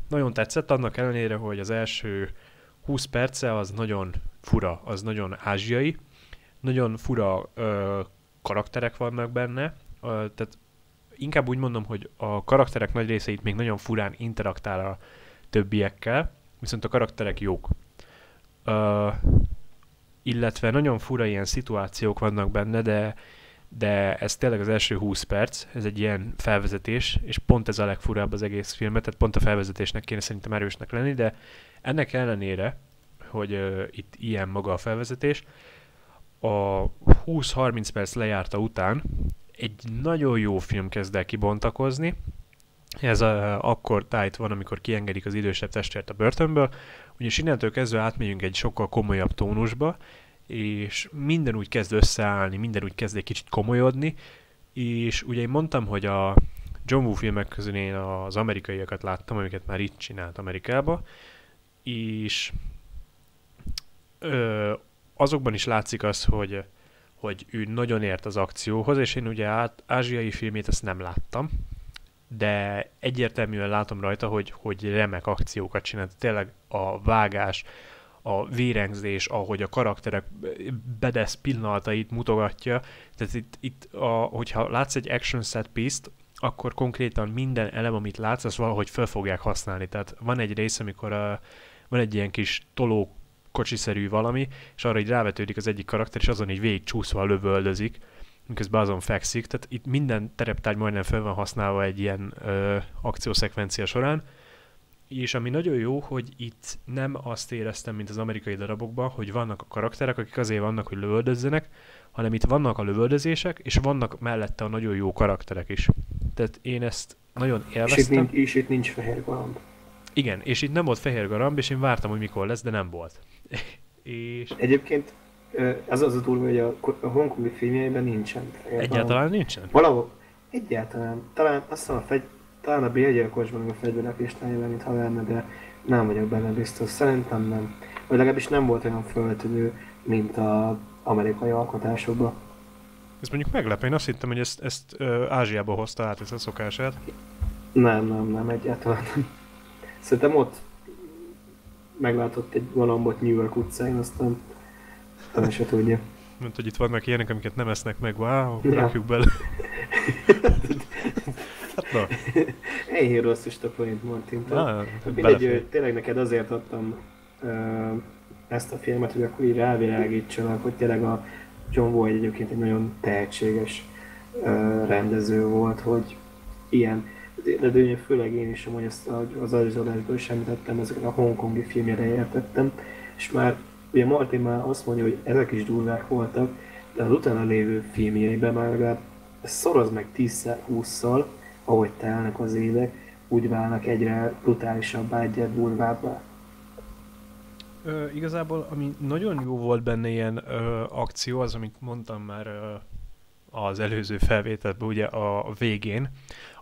nagyon tetszett, annak ellenére, hogy az első 20 perce az nagyon fura, az nagyon ázsiai, nagyon fura ö, karakterek vannak benne, ö, tehát inkább úgy mondom, hogy a karakterek nagy részeit még nagyon furán interaktál a többiekkel, viszont a karakterek jók. Ö, illetve nagyon fura ilyen szituációk vannak benne, de de ez tényleg az első 20 perc, ez egy ilyen felvezetés, és pont ez a legfurább az egész filmet, tehát pont a felvezetésnek kéne szerintem erősnek lenni, de ennek ellenére, hogy uh, itt ilyen maga a felvezetés, a 20-30 perc lejárta után egy nagyon jó film kezd el kibontakozni. Ez a, akkor tájt van, amikor kiengedik az idősebb testvért a börtönből, ugyanis innentől kezdve átmegyünk egy sokkal komolyabb tónusba, és minden úgy kezd összeállni, minden úgy kezd egy kicsit komolyodni, és ugye én mondtam, hogy a John Woo filmek közül én az amerikaiakat láttam, amiket már itt csinált Amerikába, és ö, azokban is látszik az, hogy, hogy ő nagyon ért az akcióhoz, és én ugye át, ázsiai filmét ezt nem láttam, de egyértelműen látom rajta, hogy, hogy remek akciókat csinált. Tényleg a vágás, a vérengzés, ahogy a karakterek bedesz pillanatait mutogatja. Tehát itt, itt a, hogyha látsz egy action set piece-t, akkor konkrétan minden elem, amit látsz, azt valahogy fel fogják használni. Tehát van egy rész, amikor a, van egy ilyen kis toló kocsiszerű valami, és arra így rávetődik az egyik karakter, és azon így végig csúszva lövöldözik, miközben azon fekszik. Tehát itt minden tereptárgy majdnem fel van használva egy ilyen ö, akciószekvencia során, és ami nagyon jó, hogy itt nem azt éreztem, mint az amerikai darabokban, hogy vannak a karakterek, akik azért vannak, hogy lövöldözzenek, hanem itt vannak a lövöldözések, és vannak mellette a nagyon jó karakterek is. Tehát én ezt nagyon élveztem. És itt nincs, és itt nincs fehér galamb. Igen, és itt nem volt fehér garamb, és én vártam, hogy mikor lesz, de nem volt. és... Egyébként ez az a durva, hogy a, a hongkongi filmjeiben nincsen Egyáltalán nincsen? Valahol, egyáltalán. Talán azt hiszem a fegy, talán a bélgyilkosban a fegyverepésnél jelen, mint ha lenne, de nem vagyok benne biztos. Szerintem nem. Vagy legalábbis nem volt olyan föltűnő, mint az amerikai alkotásokban. Ez mondjuk meglepő, én azt hittem, hogy ezt, ezt uh, Ázsiába hozta át ezt a szokását. Nem, nem, nem, egyáltalán nem. Szerintem ott meglátott egy galambot New York utcáin, aztán talán se tudja. Mint hogy itt vannak ilyenek, amiket nem esznek meg, wow, ja. rakjuk bele. hát na. Enyhén rossz is a point Martin. Mindegy, tényleg neked azért adtam ezt a filmet, hogy akkor így rávilágítsanak, hogy tényleg a John Woo egyébként egy nagyon tehetséges rendező volt, hogy ilyen de, de főleg én is, hogy ezt az előzőadásból is említettem, ezeket a hongkongi filmjére értettem, és már ugye Martin már azt mondja, hogy ezek is durvák voltak, de az utána lévő filmjeiben már legalább szoroz meg 10-20-szal, ahogy telnek az évek, úgy válnak egyre brutálisabbá, egyre durvábbá. Ö, igazából, ami nagyon jó volt benne ilyen ö, akció, az, amit mondtam már ö, az előző felvételben, ugye a, a végén,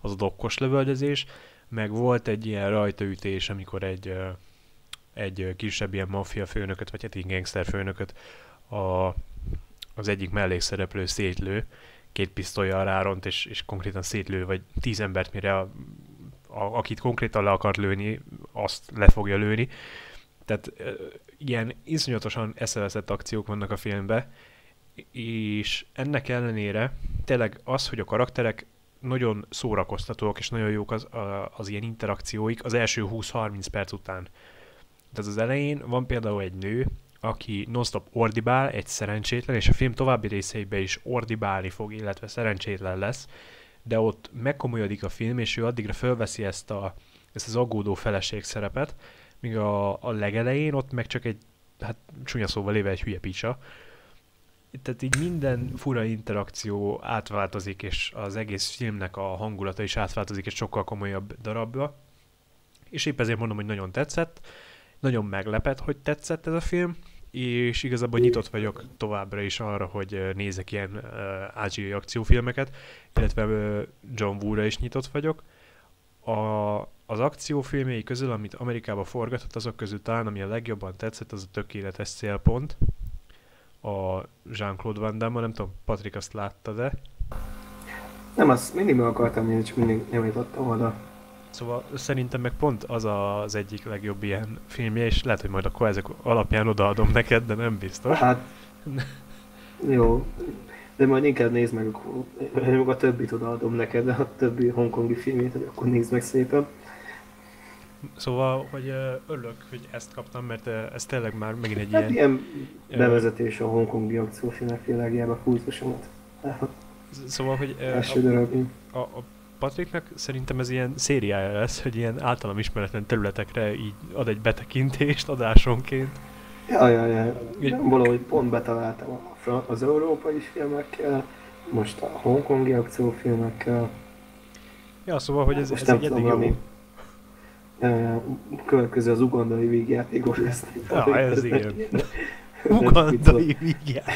az a dokkos lövöldözés, meg volt egy ilyen rajtaütés, amikor egy, egy kisebb ilyen maffia főnököt, vagy hát egy gangster főnököt a, az egyik mellékszereplő szétlő, két pisztolyjal ráront, és, és konkrétan szétlő, vagy tíz embert, mire a, a, akit konkrétan le akart lőni, azt le fogja lőni. Tehát ö, ilyen iszonyatosan eszeveszett akciók vannak a filmben, és ennek ellenére tényleg az, hogy a karakterek nagyon szórakoztatóak, és nagyon jók az, az ilyen interakcióik az első 20-30 perc után. Tehát az elején van például egy nő, aki non-stop ordibál, egy szerencsétlen, és a film további részeiben is ordibálni fog, illetve szerencsétlen lesz, de ott megkomolyodik a film, és ő addigra fölveszi ezt, a, ezt az aggódó feleség szerepet, míg a, a legelején ott meg csak egy, hát csúnya szóval éve egy hülye picsa. Tehát így minden fura interakció átváltozik, és az egész filmnek a hangulata is átváltozik, és sokkal komolyabb darabba. És épp ezért mondom, hogy nagyon tetszett. Nagyon meglepett, hogy tetszett ez a film, és igazából nyitott vagyok továbbra is arra, hogy nézek ilyen uh, ázsiai akciófilmeket, illetve uh, John Woo-ra is nyitott vagyok. A, az akciófilmjei közül, amit Amerikába forgatott, azok közül talán, ami a legjobban tetszett, az a tökéletes célpont. A Jean-Claude Van Damme, nem tudom, Patrik azt látta, de Nem, azt mindig meg akartam nézni, csak mindig nem jutottam oda. Szóval szerintem meg pont az az egyik legjobb ilyen filmje, és lehet, hogy majd akkor ezek alapján odaadom neked, de nem biztos. Hát, jó. De majd inkább nézd meg, akkor a többit odaadom neked, de a többi hongkongi filmét, hogy akkor nézd meg szépen. Szóval, hogy örülök, hogy ezt kaptam, mert ez tényleg már megint egy Hát ilyen... ilyen bevezetés a hongkongi akciófilmek világába kultusomat. Szóval, hogy Első a, a, a Patriknak szerintem ez ilyen szériája lesz, hogy ilyen általam ismeretlen területekre így ad egy betekintést adásonként. Ja, ja, ja. Nem valahogy pont betaláltam az európai filmekkel, most a hongkongi akciófilmekkel. Ja, szóval, hogy ez, most ez nem egy tudom, eddig jó. Következő az ugandai vígjátékos lesz. Ja, ez igen. Ugandai vígját.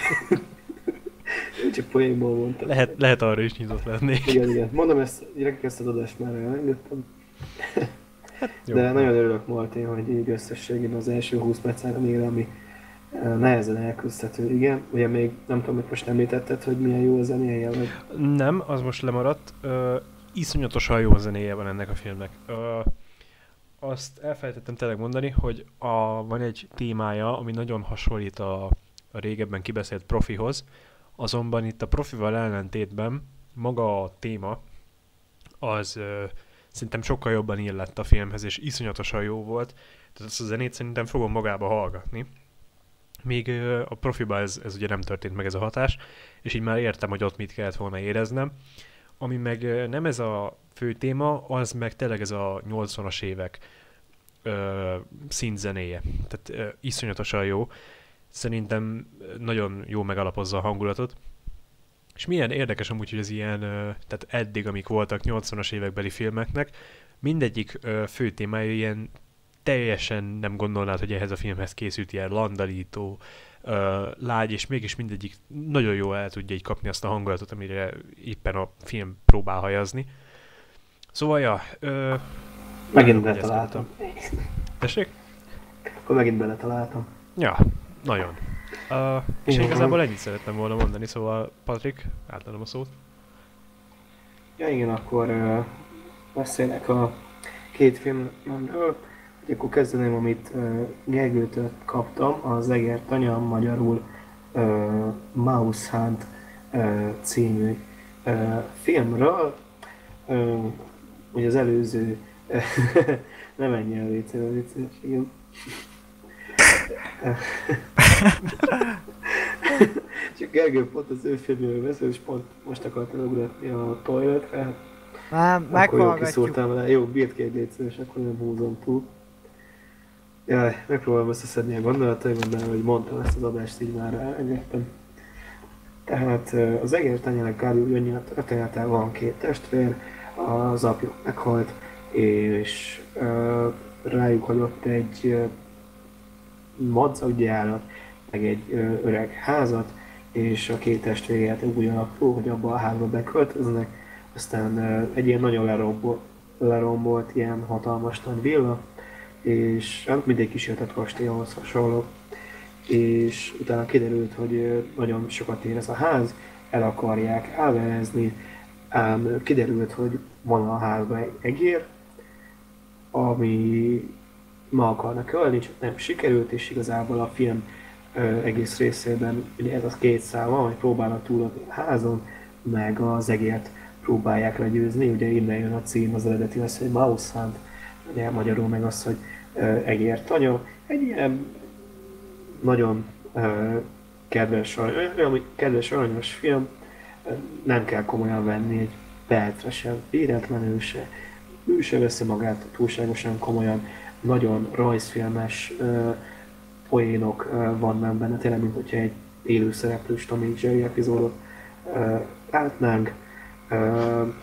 Csak poénból mondtam. Lehet, lehet arra is nyitott lennék. Igen, igen. Mondom, ezt, ezt az adást már elengedtem. Jó. De nagyon örülök Martin, hogy így összességében az első 20 percen még ami eh, nehezen elküzdhető. Igen, ugye még nem tudom, hogy most említetted, hogy milyen jó a zenéje, vagy Nem, az most lemaradt. Ö, iszonyatosan jó zenéje van ennek a filmnek. Ö, azt elfelejtettem tényleg mondani, hogy a, van egy témája, ami nagyon hasonlít a, a régebben kibeszélt profihoz, azonban itt a profival ellentétben maga a téma az ö, szerintem sokkal jobban illett a filmhez, és iszonyatosan jó volt. Tehát azt a zenét szerintem fogom magába hallgatni. Míg ö, a profiba ez, ez ugye nem történt meg ez a hatás, és így már értem, hogy ott mit kellett volna éreznem. Ami meg ö, nem ez a fő téma, az meg tényleg ez a 80-as évek ö, színzenéje. Tehát ö, iszonyatosan jó. Szerintem nagyon jó megalapozza a hangulatot. És milyen érdekes amúgy, hogy ez ilyen, ö, tehát eddig, amik voltak 80-as évekbeli filmeknek, mindegyik ö, fő témája ilyen teljesen nem gondolnád, hogy ehhez a filmhez készült ilyen landalító, ö, lágy, és mégis mindegyik nagyon jól el tudja így kapni azt a hangulatot, amire éppen a film próbál hajazni. Szóval, ja, ö, megint beletaláltam. Tessék? Akkor megint beletaláltam. Ja, nagyon. Uh, és Igen. igazából ennyit szerettem volna mondani, szóval Patrik, átadom a szót. Ja igen, akkor uh, beszélek a két filmről. Ugye akkor kezdeném, amit uh, Gergőtől kaptam, az Eger Tanya, magyarul uh, Mouse Hunt uh, című uh, filmről. Uh, ugye az előző, nem ennyi a vécére, vicces, igen. Csak Gergő pont az ő filmjéről beszél, és pont most akartam ugratni a toiletre, hát Már akkor jó meghallgatjuk. kiszúrtam vele. Jó, bírt két légy szíves, akkor nem húzom túl. Jaj, megpróbálom összeszedni a gondolataimat, de hogy mondtam ezt az adást, így már elengedtem. Tehát az egér tanyának Káriú Jönyi a története van két testvér, az apjuk meghalt, és rájuk hagyott egy madzaggyárat, meg egy öreg házat, és a két testvérét úgy alakul, hogy abba a házba beköltöznek, aztán egy ilyen nagyon lerombolt, lerombolt ilyen hatalmas nagy villa, és hát mindegy kísértett kastélyhoz hasonló. És utána kiderült, hogy nagyon sokat ér ez a ház, el akarják elvehezni, ám kiderült, hogy van a házban egy egér, ami ma akarnak ölni, csak nem sikerült, és igazából a film ö, egész részében ugye ez az két szám van, hogy próbálnak túlodni a házon, meg az egért próbálják legyőzni, ugye innen jön a cím, az eredeti az, hogy Mouse Hunt, ugye magyarul meg az, hogy ö, egért anya. Egy ilyen nagyon ö, kedves, olyan kedves, aranyos film, nem kell komolyan venni egy percre sem, véletlenül se. Ő se veszi magát túlságosan komolyan, nagyon rajzfilmes uh, poénok uh, vannak benne, tényleg, mint hogyha egy élő szereplős Tom és Jerry epizódot uh, látnánk. Uh,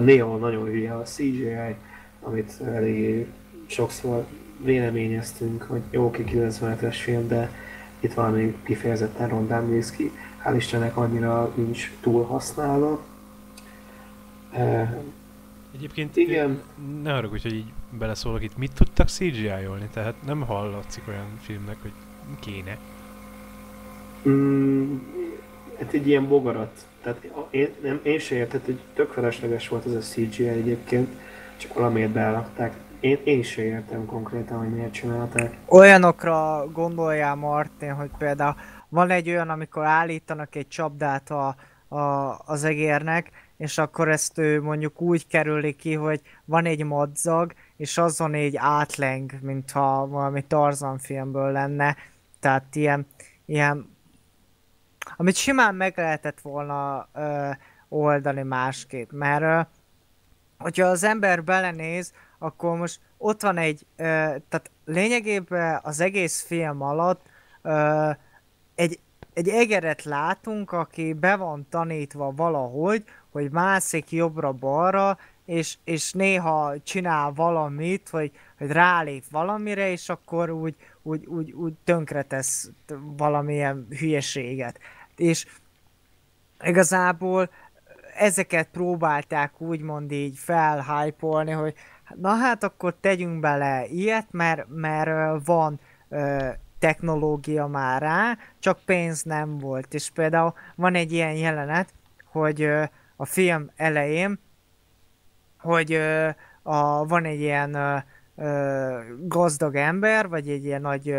néha nagyon hülye a CGI, amit elég sokszor véleményeztünk, hogy jó ki 90-es film, de itt valami kifejezetten rondán néz ki. Hál' Istennek annyira nincs túl használva. Egyébként Igen. ne haragudj, hogy így beleszólok itt. Mit tudtak CGI-olni? Tehát nem hallatszik olyan filmnek, hogy kéne. Mm, hát egy ilyen bogarat. Tehát én, nem, én se érted, hogy tök felesleges volt az a CGI egyébként, csak valamiért beállapták. Én, én se értem konkrétan, hogy miért csinálták. Olyanokra gondoljál Martin, hogy például van egy olyan, amikor állítanak egy csapdát a, a, az egérnek, és akkor ezt ő mondjuk úgy kerüli ki, hogy van egy madzag, és azon egy átleng, mintha valami Tarzan filmből lenne. Tehát ilyen, ilyen amit simán meg lehetett volna ö, oldani másképp, mert ö, hogyha az ember belenéz, akkor most ott van egy, ö, tehát lényegében az egész film alatt ö, egy, egy egeret látunk, aki be van tanítva valahogy, hogy mászik jobbra-balra, és, és néha csinál valamit, hogy, hogy rálép valamire, és akkor úgy, úgy, úgy, úgy tönkretesz valamilyen hülyeséget. És igazából ezeket próbálták úgymond így felhypolni, hogy na hát akkor tegyünk bele ilyet, mert, mert van technológia már rá, csak pénz nem volt. És például van egy ilyen jelenet, hogy a film elején, hogy a, van egy ilyen gazdag ember, vagy egy ilyen nagy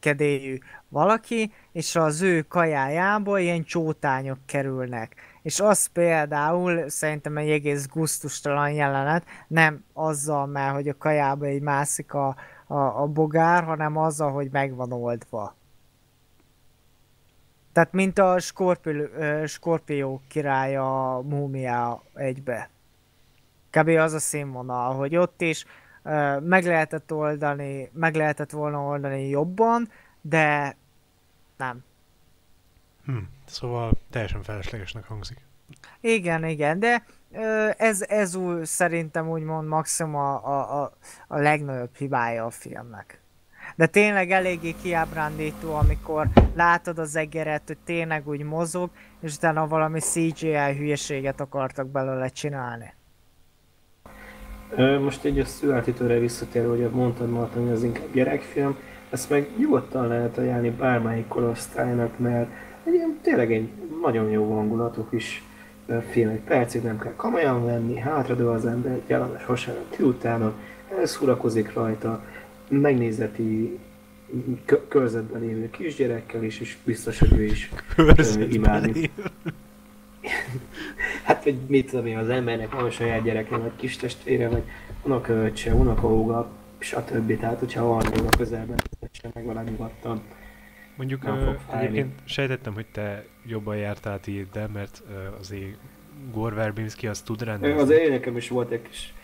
kedélyű valaki, és az ő kajájából ilyen csótányok kerülnek. És az például szerintem egy egész guztustalan jelenet, nem azzal, mert hogy a kajába egy mászik a, a, a bogár, hanem azzal, hogy meg van oldva. Tehát mint a Skorpió, Skorpió király a múmia egybe. Kb. az a színvonal, hogy ott is meg lehetett oldani, meg lehetett volna oldani jobban, de nem. Hm, szóval teljesen feleslegesnek hangzik. Igen, igen, de ez, ez úgy, szerintem úgymond maximum a, a, a, a legnagyobb hibája a filmnek. De tényleg eléggé kiábrándító, amikor látod az egeret, hogy tényleg úgy mozog, és utána valami CGI hülyeséget akartak belőle csinálni. Most egy a születítőre visszatérő, hogy mondtad Martin, hogy az inkább gyerekfilm, ezt meg nyugodtan lehet ajánlani bármelyik korosztálynak, mert egy ilyen, tényleg egy nagyon jó hangulatú is film, egy percig nem kell komolyan venni, hátradő az ember, jelenes vasárnap utána, elszórakozik rajta, megnézeti körzetben élő kisgyerekkel is, és biztos, hogy ő is imádni. hát, hogy mit tudom én, az embernek van saját gyereke, vagy kis testvére, vagy unokaöccse, unokahúga, stb. Tehát, hogyha van a közelben, sem meg valami nyugodtan. Mondjuk egyébként sejtettem, hogy te jobban jártál de mert azért Gore Verbinski azt tud rendezni. Az én nekem is volt egy kis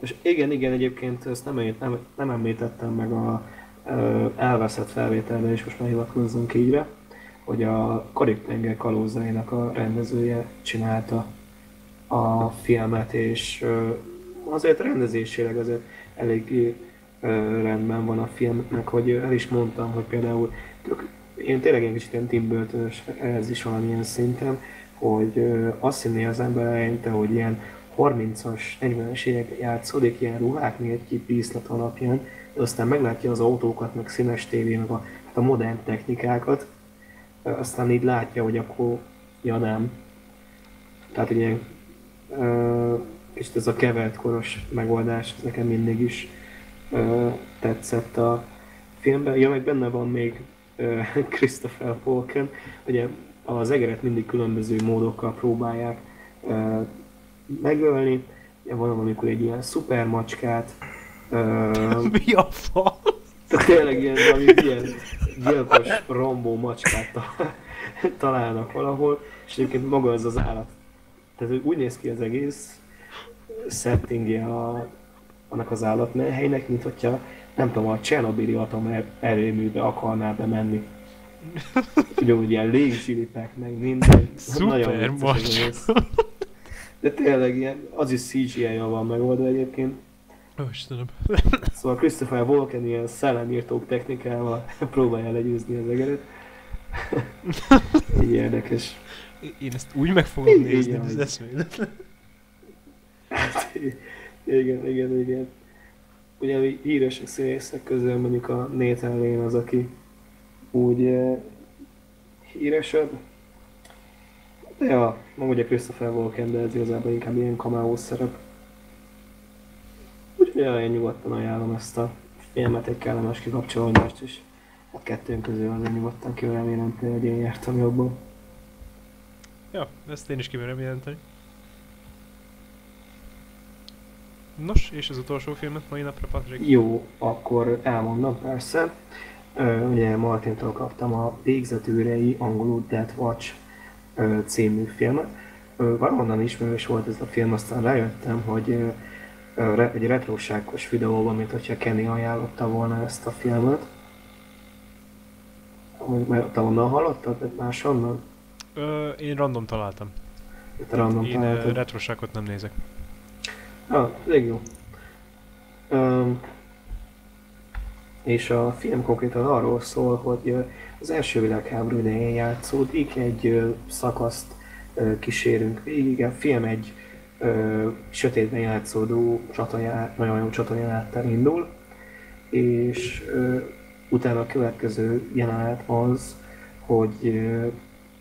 és igen, igen, egyébként ezt nem, nem, nem említettem meg a ö, elveszett felvételben, és most már hivatkozzunk ígyre, hogy a Karik kalózainak a rendezője csinálta a filmet, és ö, azért rendezésileg azért elég ö, rendben van a film, meg hogy el is mondtam, hogy például én tényleg egy kicsit ilyen Tim burton ez is valamilyen szinten, hogy azt hinné az ember eleinte, hogy ilyen 30-as, 40-es évek játszódik ilyen ruhák egy díszlet alapján, de aztán meglátja az autókat, meg színes tévé, meg a, hát a modern technikákat, aztán így látja, hogy akkor ja nem. Tehát ugye és ez a kevert koros megoldás, ez nekem mindig is tetszett a filmben. Ja, meg benne van még Christopher Walken, ugye az egeret mindig különböző módokkal próbálják megölni. Van amikor egy ilyen szuper macskát. Mi a fa? Tényleg ilyen, valami ilyen gyilkos rombó macskát találnak valahol, és egyébként maga az az állat. Tehát úgy néz ki az egész settingje a, annak az állatmelyhelynek, mint hogyha nem tudom, a Csernobili atom er-, erőműbe akarná bemenni. Ugyanúgy ilyen légzsilipek, meg minden. Szuper macska. De tényleg ilyen, az is CGI-jal van megoldva egyébként. Ó, Istenem. Szóval Christopher Walken ilyen szellemírtók technikával próbálja legyőzni az egeret. Így érdekes. Én ezt úgy meg fogom nézni, hogy ez eszméletlen. igen, igen, igen. Ugye mi híresek színészek közül mondjuk a Nathan Lane az, aki úgy uh, híresebb. De ja, ma ugye Christopher Walken, de ez igazából inkább ilyen cameo szerep. Úgyhogy én nyugodtan ajánlom ezt a filmet, egy kellemes kikapcsolódást is. Hát kettőn közül azért nyugodtan ki remélem, hogy én jártam jobban. Ja, ezt én is kimerem jelenteni. Nos, és az utolsó filmet mai napra, Patrik? Jó, akkor elmondom persze. Uh, ugye Martintól kaptam a Végzetőrei angolul Death Watch uh, című filmet. Uh, valahonnan ismerős volt ez a film, aztán rájöttem, hogy uh, egy retroságos videóban, mint hogyha Kenny ajánlotta volna ezt a filmet. Mert te onnan hallottad, vagy máshonnan? Ö, én random találtam. Te random én találtad. retroságot nem nézek. Ah, elég jó. Um, és a film konkrétan arról szól, hogy az első világháború idején játszódik, egy szakaszt kísérünk végig. A film egy ö, sötétben játszódó csatajá, nagyon jó csatajárattal indul, és ö, utána a következő jelenet az, hogy ö,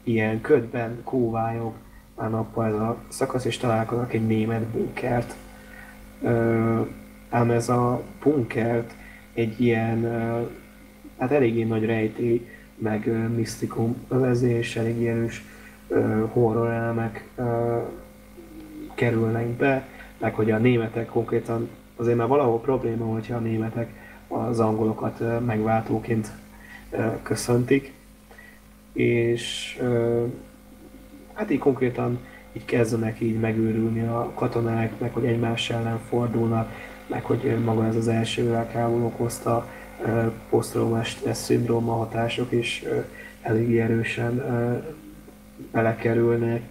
ilyen ködben kóvályog már nappal ez a szakasz, és találkoznak egy német bunkert, ám ez a punkert egy ilyen, hát eléggé nagy rejtély, meg misztikum övezés, elég erős horror elemek kerülnek be, meg hogy a németek konkrétan, azért már valahol probléma, hogyha a németek az angolokat megváltóként köszöntik, és hát így konkrétan így kezdenek így megőrülni a katonák, meg hogy egymás ellen fordulnak, meg hogy maga ez az első világháború okozta posztraumás stressz szindróma hatások is elég erősen belekerülnek,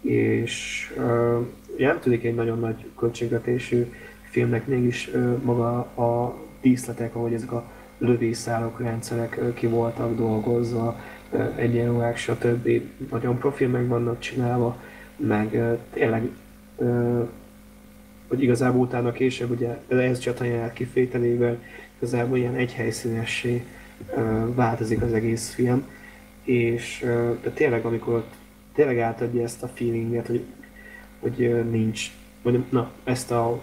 és nem tudik egy nagyon nagy költségvetésű filmnek mégis maga a díszletek, ahogy ezek a lövészárok rendszerek ki voltak dolgozva, egyenruhák, stb. nagyon profil meg vannak csinálva, meg tényleg, hogy igazából utána később ugye ez csataját kifételével igazából ilyen egyhelyszínessé változik az egész film, és de tényleg amikor ott tényleg átadja ezt a feelinget, hogy, hogy nincs, vagy na, ezt a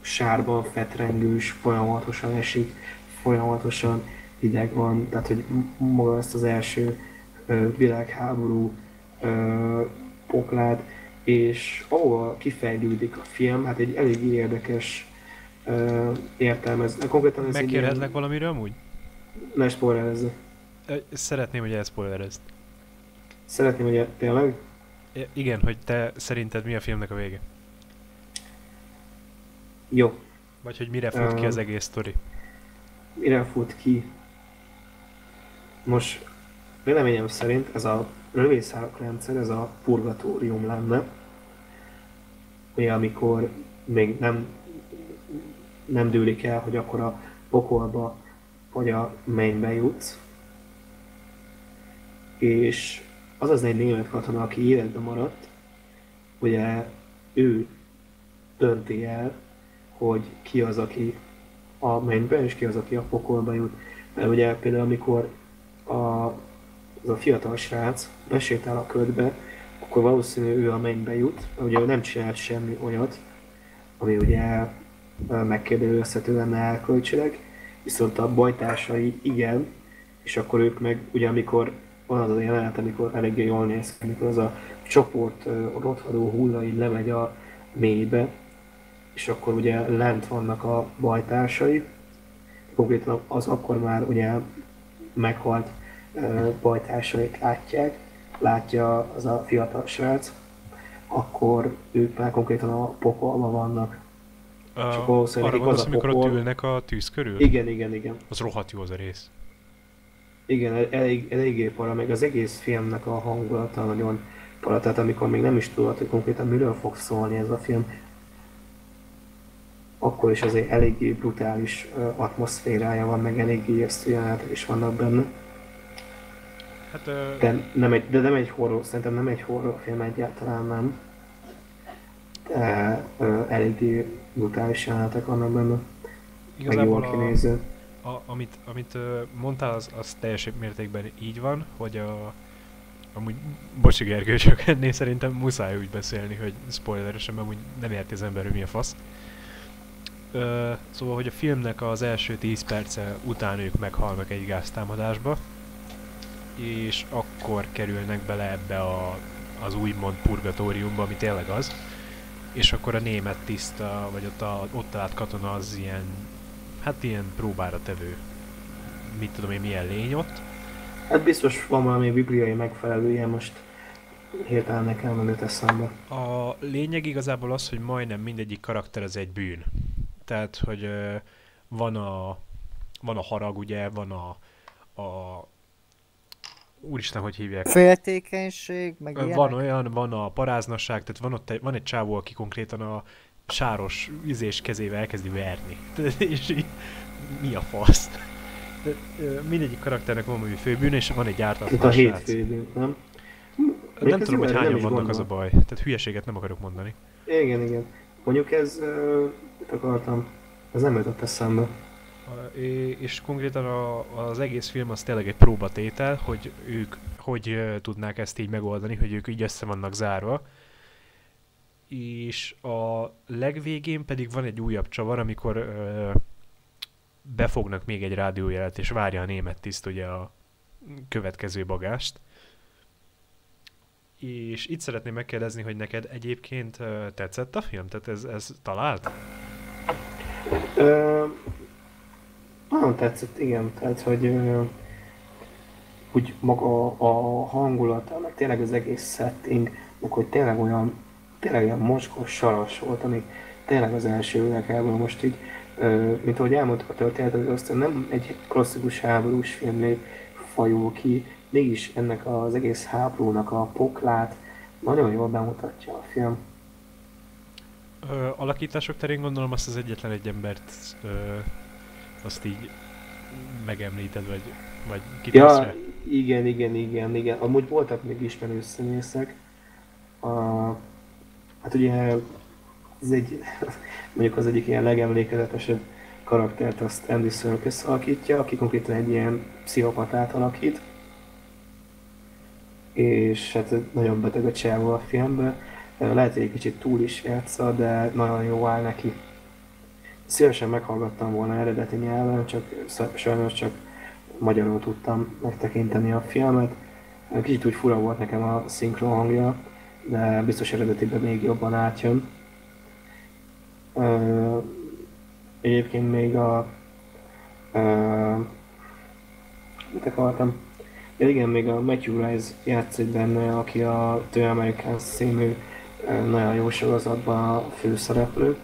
sárban fetrengős, folyamatosan esik, folyamatosan hideg van, tehát hogy maga ezt az első világháború poklát, és ahol kifejlődik a film, hát egy elég érdekes uh, értelmez. Konkrétan ez Megkérhetlek ilyen... valamiről amúgy? Ne spoilerezz. Szeretném, hogy elspoilerezd. Szeretném, hogy tényleg? I- igen, hogy te szerinted mi a filmnek a vége? Jó. Vagy hogy mire fut uh, ki az egész sztori? Mire fut ki? Most véleményem szerint ez a lövészárok rendszer, ez a purgatórium lenne, ugye amikor még nem nem dőlik el, hogy akkor a pokolba vagy a mennybe jutsz. És az az egy német katona, aki életben maradt, ugye ő dönti el, hogy ki az, aki a mennybe, és ki az, aki a pokolba jut. Mert ugye például amikor a, az a fiatal srác besétál a ködbe, akkor valószínű ő a mennybe jut, ugye ő nem csinál semmi olyat, ami ugye megkérdőjelezhető lenne elkölcsileg, viszont a bajtársai igen, és akkor ők meg ugye amikor van az a jelenet, amikor eléggé jól néz ki, amikor az a csoport rothadó hulla így lemegy a mélybe, és akkor ugye lent vannak a bajtársai, konkrétan az akkor már ugye meghalt bajtársait látják, látja az a fiatal srác, akkor ők már konkrétan a pokolban vannak. Uh, Csak valószínűleg arra gondolsz, amikor pokol... ott ülnek a tűz körül? Igen, igen, igen. Az rohadt jó az a rész. Igen, elég, eléggé para, meg az egész filmnek a hangulata nagyon para, tehát amikor még nem is tudod, hogy konkrétan miről fog szólni ez a film, akkor is azért eléggé brutális atmoszférája van, meg eléggé ijesztő jelenetek is vannak benne. Hát, uh... de, nem egy, de nem egy horror, szerintem nem egy horrorfilm egyáltalán nem. De uh, eléggé brutális jelenetek vannak benne. Igazából meg jól kinéző. A, a, amit, amit mondtál, az, az teljes mértékben így van, hogy a, amúgy, bocsi Gergő, csak ennél szerintem muszáj úgy beszélni, hogy spoileresen, mert amúgy nem érti az ember, hogy mi a fasz. Uh, szóval, hogy a filmnek az első 10 perce után ők meghalnak egy gáztámadásba, és akkor kerülnek bele ebbe a, az úgymond purgatóriumba, ami tényleg az, és akkor a német tiszta, vagy ott, a, ott talált katona az ilyen, hát ilyen próbára tevő, mit tudom én, milyen lény ott. Hát biztos van valami bibliai megfelelője most hirtelen nekem nem jut eszembe. A lényeg igazából az, hogy majdnem mindegyik karakter az egy bűn. Tehát, hogy van a, van a harag, ugye, van a, a úristen, hogy hívják? Féltékenység, meg Van ilyenek? olyan, van a paráznasság, tehát van ott egy, van egy csávó, aki konkrétan a sáros üzés kezével elkezdi verni. és így, mi a fasz? De, mindegyik karakternek van valami főbűn, és van egy ártatlan a hét főbűn, nem? Még nem tudom, hogy hányan vannak gondol. az a baj. Tehát hülyeséget nem akarok mondani. Igen, igen. Mondjuk ez, uh, mit akartam, ez nem jutott eszembe és konkrétan a, az egész film az tényleg egy próbatétel, hogy ők hogy tudnák ezt így megoldani, hogy ők így össze vannak zárva. És a legvégén pedig van egy újabb csavar, amikor ö, befognak még egy rádiójelet, és várja a német tiszt ugye a következő bagást. És itt szeretném megkérdezni, hogy neked egyébként tetszett a film? Tehát ez, ez talált? Ö, nagyon tetszett, igen. Tehát, hogy úgy maga a hangulat, meg tényleg az egész setting, meg hogy tényleg olyan, tényleg olyan mocskos, saras volt, ami tényleg az első világháború most így, mint ahogy elmondtuk a történetet, azt nem egy klasszikus háborús filmné fajul ki, mégis ennek az egész háborúnak a poklát nagyon jól bemutatja a film. Ö, alakítások terén gondolom azt az egyetlen egy embert ö, azt így megemlíted, vagy, vagy Ja, igen, igen, igen, igen. Amúgy voltak még ismerő színészek. A, hát ugye ez egy, mondjuk az egyik ilyen legemlékezetesebb karaktert azt Andy Serkis alakítja, aki konkrétan egy ilyen pszichopatát alakít. És hát nagyon beteg a csávó a filmben. Lehet, hogy egy kicsit túl is játsza, de nagyon jó áll neki szívesen meghallgattam volna eredeti nyelven, csak sajnos csak magyarul tudtam megtekinteni a filmet. Kicsit úgy fura volt nekem a szinkron hangja, de biztos eredetiben még jobban átjön. Egyébként még a... Mit akartam? Ja, igen, még a Matthew Rice játszik benne, aki a The Americans című nagyon jó sorozatban a főszereplő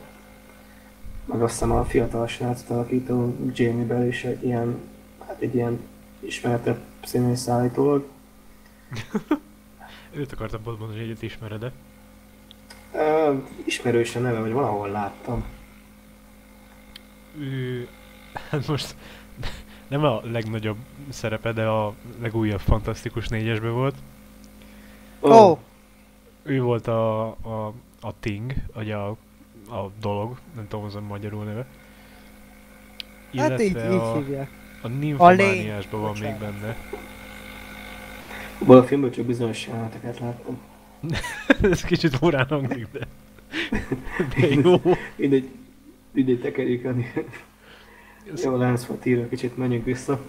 meg azt hiszem a fiatal srácot alakító Jamie Bell is egy ilyen, hát egy ilyen ismertebb színész állítólag. Őt akartam pont mondani, hogy egyet ismered-e? Uh, ismerős a neve, vagy valahol láttam. ő, hát most nem a legnagyobb szerepe, de a legújabb Fantasztikus négyesbe volt. Ó, oh. Ő volt a, a, a Thing, vagy a, a dolog, nem tudom, az a magyarul neve. hát így, Illetve így a, hívják. a lény. Nymphomaniásban van még benne. Abban a filmből csak bizonyos jeleneteket láttam. Ez kicsit morán hangzik, de... de jó. Mindegy, mindegy tekerjük el. Jó, Lance Trier, kicsit menjünk vissza.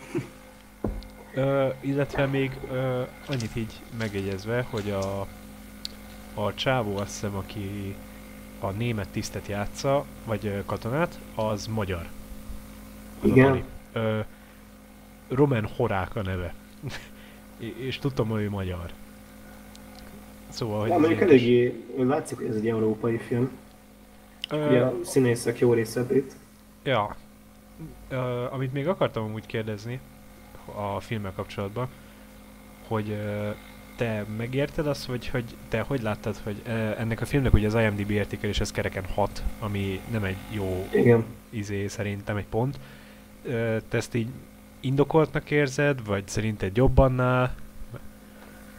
Ö, illetve még ö, annyit így megjegyezve, hogy a, a csávó azt hiszem, aki a német tisztet játsza, vagy katonát, az magyar. Az a Igen. Bali. Ö, Roman Horák a neve. És tudtam, hogy ő magyar. Szóval, hogy Ja, mondjuk eléggé, látszik, hogy ez egy európai film. Ö, Ugye a színészek jó része itt. Ja. Ö, amit még akartam amúgy kérdezni a filmmel kapcsolatban, hogy te megérted azt, vagy hogy te hogy láttad, hogy ennek a filmnek ugye az IMDb értékelés ez kereken 6, ami nem egy jó Igen. izé szerintem egy pont. Te ezt így indokoltnak érzed, vagy szerinted jobb annál?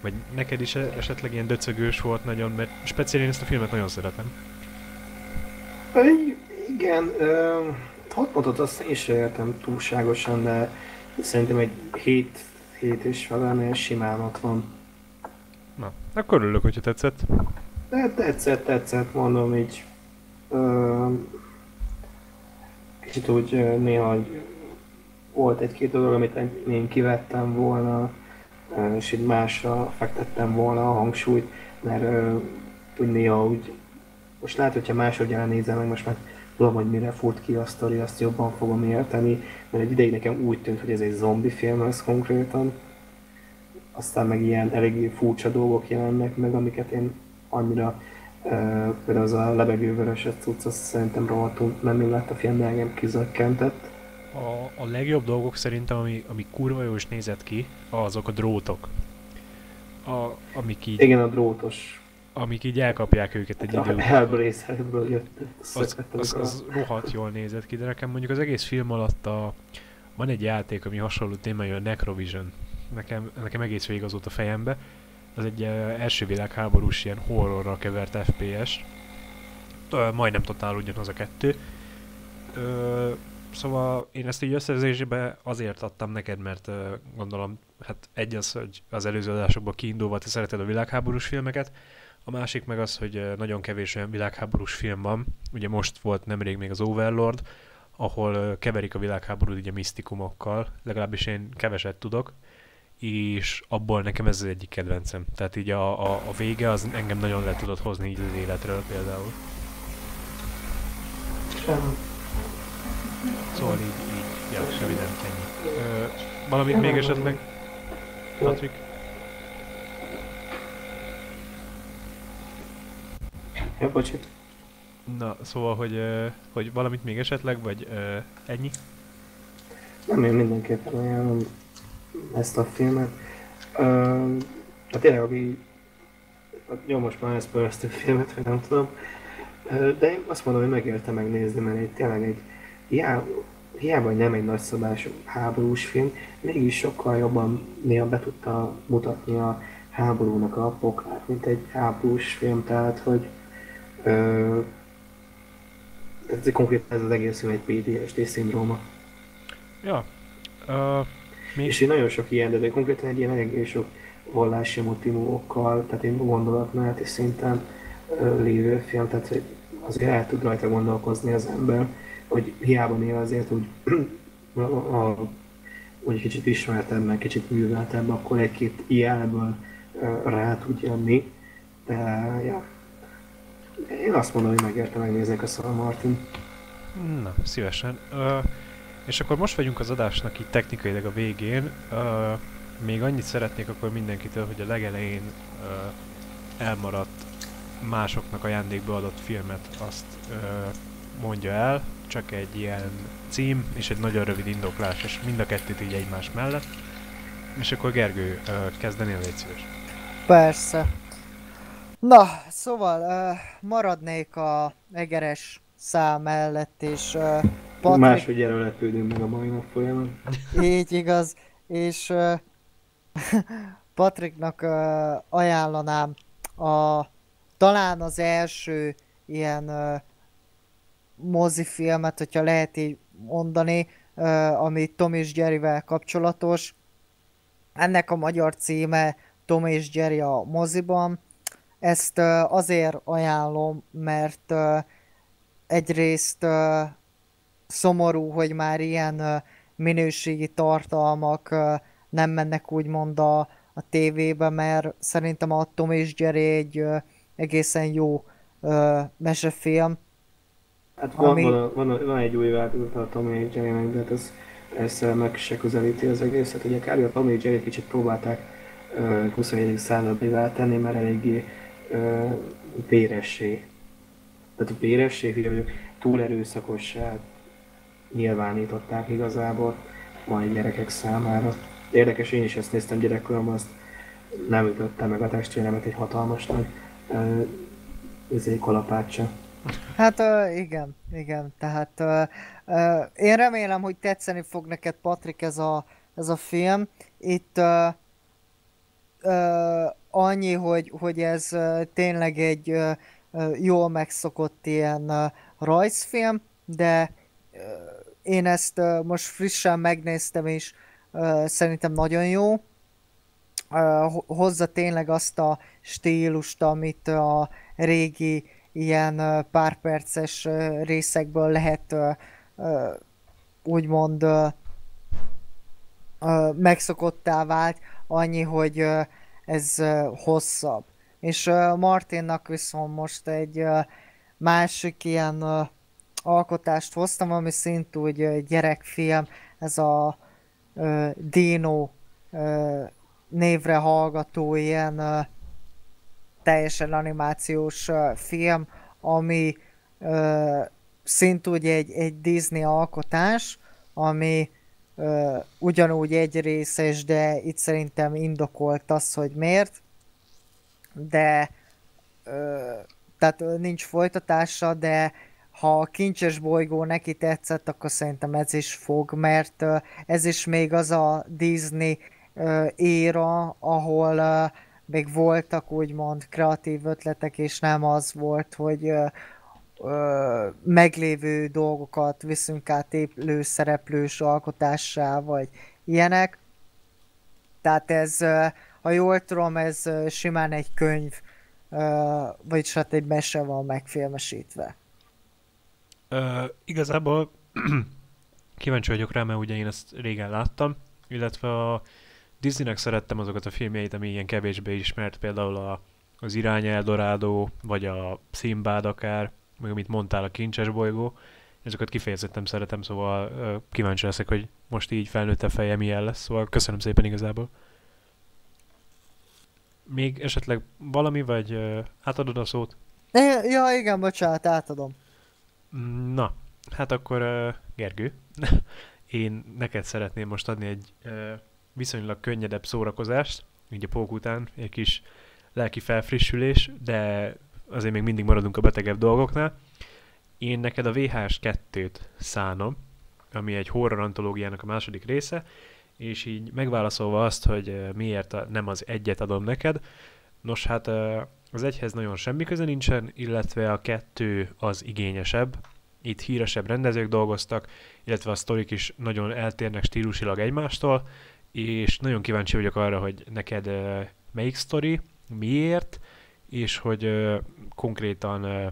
Vagy neked is e- esetleg ilyen döcögős volt nagyon, mert speciál én ezt a filmet nagyon szeretem. Ö, Igen, ö, hat pontot azt én sem értem túlságosan, de szerintem egy 7, 7 és felelnél simán ott van. Akkor örülök, hogyha tetszett. De tetszett, tetszett, mondom így. Ö, kicsit úgy néha volt egy-két dolog, amit én kivettem volna, és így másra fektettem volna a hangsúlyt, mert úgy néha úgy, most lehet, hogyha másodjára nézem meg, most már tudom, hogy mire fut ki a sztori, azt jobban fogom érteni, mert egy ideig nekem úgy tűnt, hogy ez egy zombi film lesz konkrétan. Aztán meg ilyen eléggé furcsa dolgok jelennek meg, amiket én annyira Uh, például az a lebegővörös cucc, az szerintem rohadtul nem illett a film, engem kizökkentett. A, a legjobb dolgok szerintem, ami, ami kurva jó is nézett ki, azok a drótok. A, amik, így, Igen, a drótos. amik így elkapják őket egy idő A után. Hellblazerből jött. Az, az, az rohadt jól nézett ki, de nekem mondjuk az egész film alatt a, van egy játék, ami hasonló témája, a Necrovision. Nekem, nekem egész végig az volt a fejembe. Az egy uh, első világháborús ilyen horrorra kevert FPS. Majdnem totál ugyanaz a kettő. Ö, szóval én ezt így összezésbe azért adtam neked, mert uh, gondolom, hát egy az, hogy az előző adásokból kiindulva te szereted a világháborús filmeket, a másik meg az, hogy uh, nagyon kevés olyan világháborús film van. Ugye most volt nemrég még az Overlord, ahol keverik a világháborút ugye misztikumokkal, legalábbis én keveset tudok, és abból nekem ez az egyik kedvencem. Tehát így a, a, a vége az engem nagyon le tudott hozni így az életről például. Szóval így, így, ja, röviden ennyi. Ö, valamit még esetleg, Patrik? Ja, bocsi. Na, szóval, hogy, hogy valamit még esetleg, vagy ennyi? Nem, én mindenképpen ajánlom ezt a filmet. Uh, hát tényleg, aki... Jó, most már ezt a filmet, vagy nem tudom. Ö, de én azt mondom, hogy megérte megnézni, mert itt tényleg egy... Hiába, hiába nem egy nagyszabású háborús film, mégis sokkal jobban néha be tudta mutatni a háborúnak a pokát, mint egy háborús film, tehát hogy ö, ez konkrétan ez az egész film egy PTSD szindróma. Ja. Ö, még, És én nagyon sok ilyen, de konkrétan egy ilyen eléggé sok vallási motivumokkal, tehát én gondolatmeneti szinten lévő film, tehát azért el tud rajta gondolkozni az ember, hogy hiába néha azért úgy, a, a, úgy kicsit ismertebb, meg kicsit műveltebb, akkor egy-két ilyenből rá tud jönni. De, ja. Én azt mondom, hogy megérte megnézni a Szal Martin. Na, szívesen. Ö, és akkor most vagyunk az adásnak így technikailag a végén. Ö, még annyit szeretnék akkor mindenkitől, hogy a legelején ö, elmaradt másoknak ajándékba adott filmet azt ö, mondja el, csak egy ilyen cím és egy nagyon rövid indoklás, és mind a kettőt így egymás mellett. És akkor Gergő, ö, kezdenél légy szíves. Persze. Na, szóval uh, maradnék a egeres szám mellett, és uh, Patrik... Máshogy lepődünk meg a mai nap folyamán. Így igaz, és uh, Patriknak uh, ajánlanám a talán az első ilyen uh, mozifilmet, hogyha lehet így mondani, uh, ami Tom és Jerryvel kapcsolatos. Ennek a magyar címe Tom és Jerry a moziban. Ezt uh, azért ajánlom, mert uh, egyrészt uh, szomorú, hogy már ilyen uh, minőségi tartalmak uh, nem mennek úgymond a, a tévébe, mert szerintem a Tom és Jerry egy uh, egészen jó uh, mesefilm. Hát van, ami... van, van, van, egy új változat a Tom és Jerry-nek, de hát ez persze meg se közelíti az egészet. Ugye kb. a Tom és Jerry kicsit próbálták uh, 21. századba tenni, mert eléggé uh, véressé. Tehát a véressé, hogy túl erőszakossá nyilvánították igazából mai gyerekek számára. Érdekes, én is ezt néztem gyerekkoromban, azt nem ütötte meg a testvéremet egy hatalmas nagy uh, izé, kalapácsa. Hát uh, igen, igen, tehát uh, uh, én remélem, hogy tetszeni fog neked Patrik ez a, ez a film. Itt uh, uh, annyi, hogy, hogy ez uh, tényleg egy uh, jól megszokott ilyen rajzfilm, de én ezt most frissen megnéztem, és szerintem nagyon jó. Hozza tényleg azt a stílust, amit a régi ilyen pár perces uh, részekből lehet úgymond megszokottá vált, annyi, hogy ez hosszabb. És Martinnak viszont most egy másik ilyen alkotást hoztam, ami szintúgy gyerekfilm, ez a Dino névre hallgató ilyen teljesen animációs film, ami szintúgy egy, egy Disney alkotás, ami ugyanúgy egy részes, de itt szerintem indokolt az, hogy miért, de uh, tehát nincs folytatása, de ha a kincses bolygó neki tetszett, akkor szerintem ez is fog, mert ez is még az a Disney éra, ahol még voltak úgymond kreatív ötletek, és nem az volt, hogy uh, meglévő dolgokat viszünk át élő szereplős alkotássá, vagy ilyenek. Tehát ez, ha jól tudom, ez simán egy könyv, vagyis hát egy mese van megfilmesítve. Uh, igazából kíváncsi vagyok rá, mert ugye én ezt régen láttam, illetve a Disneynek szerettem azokat a filmjeit, ami ilyen kevésbé ismert, például a, az Irány Eldorádó, vagy a Szimbád akár, meg amit mondtál, a Kincses bolygó, ezeket kifejezetten szeretem, szóval kíváncsi leszek, hogy most így felnőtt a feje milyen lesz, szóval köszönöm szépen igazából. Még esetleg valami, vagy uh, átadod a szót? Ja, igen, bocsánat, átadom. Na, hát akkor uh, Gergő, én neked szeretném most adni egy uh, viszonylag könnyedebb szórakozást, így a pók után, egy kis lelki felfrissülés, de azért még mindig maradunk a betegebb dolgoknál. Én neked a VHS 2-t szánom, ami egy horror antológiának a második része, és így megválaszolva azt, hogy miért nem az egyet adom neked, nos hát az egyhez nagyon semmi köze nincsen, illetve a kettő az igényesebb, itt híresebb rendezők dolgoztak, illetve a sztorik is nagyon eltérnek stílusilag egymástól, és nagyon kíváncsi vagyok arra, hogy neked melyik sztori, miért, és hogy konkrétan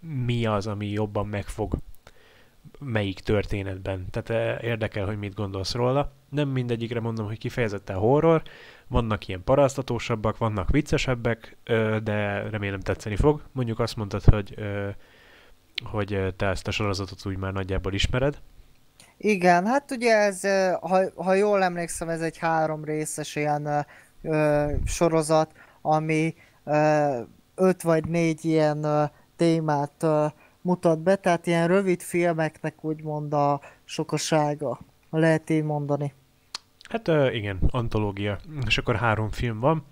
mi az, ami jobban megfog melyik történetben. Tehát érdekel, hogy mit gondolsz róla. Nem mindegyikre mondom, hogy kifejezetten horror, vannak ilyen paráztatósabbak, vannak viccesebbek, de remélem tetszeni fog. Mondjuk azt mondtad, hogy, hogy te ezt a sorozatot úgy már nagyjából ismered. Igen, hát ugye ez, ha, ha jól emlékszem, ez egy három részes ilyen ö, sorozat, ami ö, öt vagy négy ilyen ö, témát ö, mutat be, tehát ilyen rövid filmeknek úgymond a sokasága, ha lehet így mondani. Hát igen, antológia, és akkor három film van,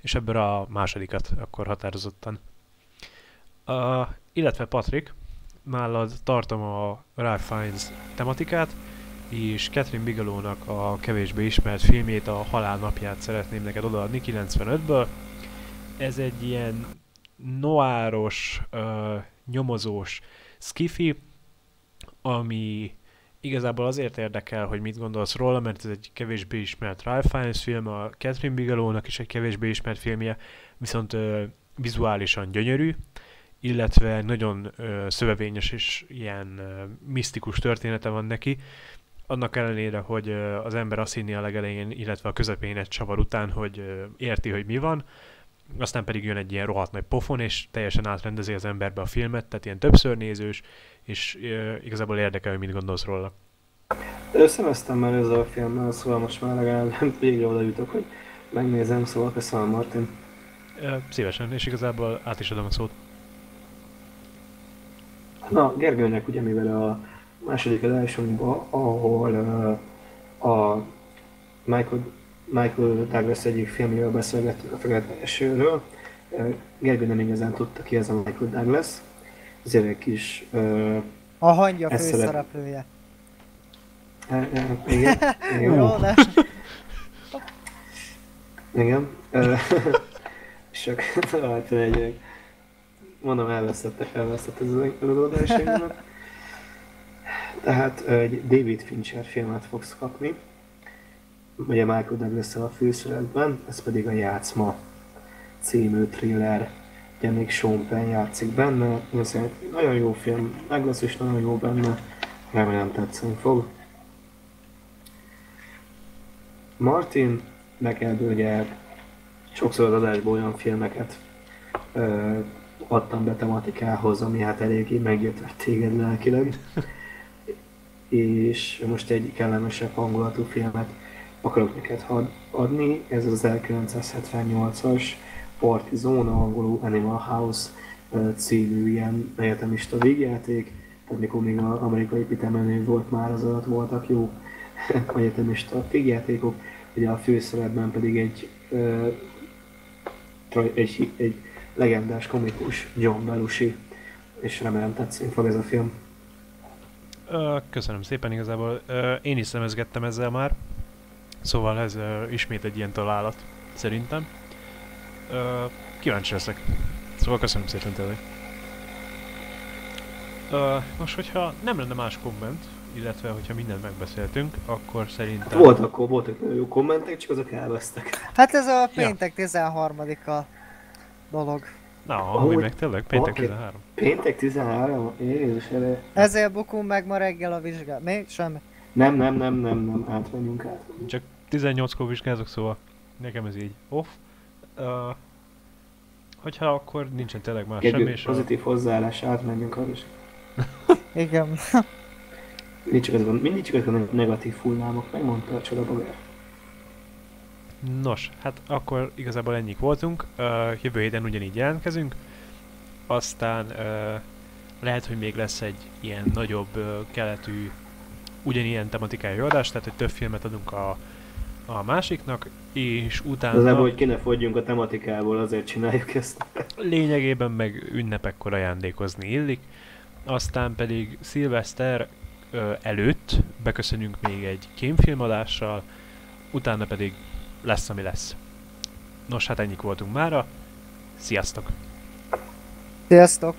és ebből a másodikat akkor határozottan. Uh, illetve Patrik, nálad tartom a Ralph Fiennes tematikát, és Catherine Bigelow-nak a kevésbé ismert filmjét, a Halál napját szeretném neked odaadni 95-ből. Ez egy ilyen noáros, nyomozós skifi, ami igazából azért érdekel, hogy mit gondolsz róla, mert ez egy kevésbé ismert Ralph Fiennes film, a Catherine Bigelow-nak is egy kevésbé ismert filmje, viszont uh, vizuálisan gyönyörű, illetve nagyon uh, szövevényes és ilyen uh, misztikus története van neki, annak ellenére, hogy uh, az ember azt hinni a legelején, illetve a közepén egy csavar után, hogy uh, érti, hogy mi van, aztán pedig jön egy ilyen rohadt nagy pofon, és teljesen átrendezi az emberbe a filmet, tehát ilyen többször nézős, és uh, igazából érdekel, hogy mit gondolsz róla. Összemeztem már ezzel a filmmel, szóval most már legalább végre oda jutok, hogy megnézem, szóval köszönöm Martin. Uh, szívesen, és igazából át is adom a szót. Na, Gergőnek ugye mivel a második adásunkban, ahol uh, a Michael, Michael Douglas egyik filmjéről beszélgettünk a Fekete Esőről, uh, Gergő nem igazán tudta ki ez a Michael Douglas, ezért egy kis... Uh, a hangja főszereplője. Uh, uh, igen, igen. Jó, de... Igen. És akkor hát egy mondom, elvesztettek, elvesztett ez az előadásaimnak. Tehát egy David Fincher filmet fogsz kapni, ugye Michael douglas a főszerepben, ez pedig a Játszma című thriller, ugye még Sean Penn játszik benne, nagyon jó film, Douglas is nagyon jó benne, remélem tetszeni fog. Martin, neked ugye sokszor az adásból olyan filmeket ö, adtam be tematikához, ami hát eléggé meggyötört téged lelkileg. és most egy kellemesebb hangulatú filmet akarok neked adni. Ez az 1978-as Party Zone, angolul Animal House című ilyen egyetemista végjáték. Tehát mikor még az amerikai pitemenő volt már, az alatt voltak jó egyetemista végjátékok. Ugye a főszerepben pedig egy, egy, egy legendás komikus John Belushi, és remélem tetszeni fog ez a film. Köszönöm szépen igazából. Én is szemezgettem ezzel már, szóval ez ismét egy ilyen találat, szerintem. Kíváncsi leszek. Szóval köszönöm szépen tényleg. Most, hogyha nem lenne más komment, illetve hogyha mindent megbeszéltünk, akkor szerintem... Volt akkor, voltak jó kommentek, csak azok elvesztek. Hát ez a péntek ja. 13-a dolog. Na, ahogy meg tényleg, péntek 13. Péntek 13? Jézus elő. Ezért bukunk meg ma reggel a vizsgát. Még semmi. Nem, nem, nem, nem, nem, átmenjünk át. Csak 18-kor vizsgázok, szóval nekem ez így off. Uh, hogyha akkor nincsen tényleg más semmi, és pozitív a... hozzáállás, átmenjünk a Igen. mindig csak, azok, mindig csak a negatív hullámok, megmondta a csodabogár. Nos, hát akkor igazából ennyik voltunk. Uh, jövő héten ugyanígy jelentkezünk. Aztán uh, lehet, hogy még lesz egy ilyen nagyobb uh, keletű, ugyanilyen tematikájú adás, tehát hogy több filmet adunk a, a másiknak, és utána... Az hogy ki ne fogyjunk a tematikából, azért csináljuk ezt. Lényegében meg ünnepekkor ajándékozni illik. Aztán pedig szilveszter uh, előtt beköszönünk még egy kémfilmadással, utána pedig lesz, ami lesz. Nos, hát ennyik voltunk mára. Sziasztok! Sziasztok!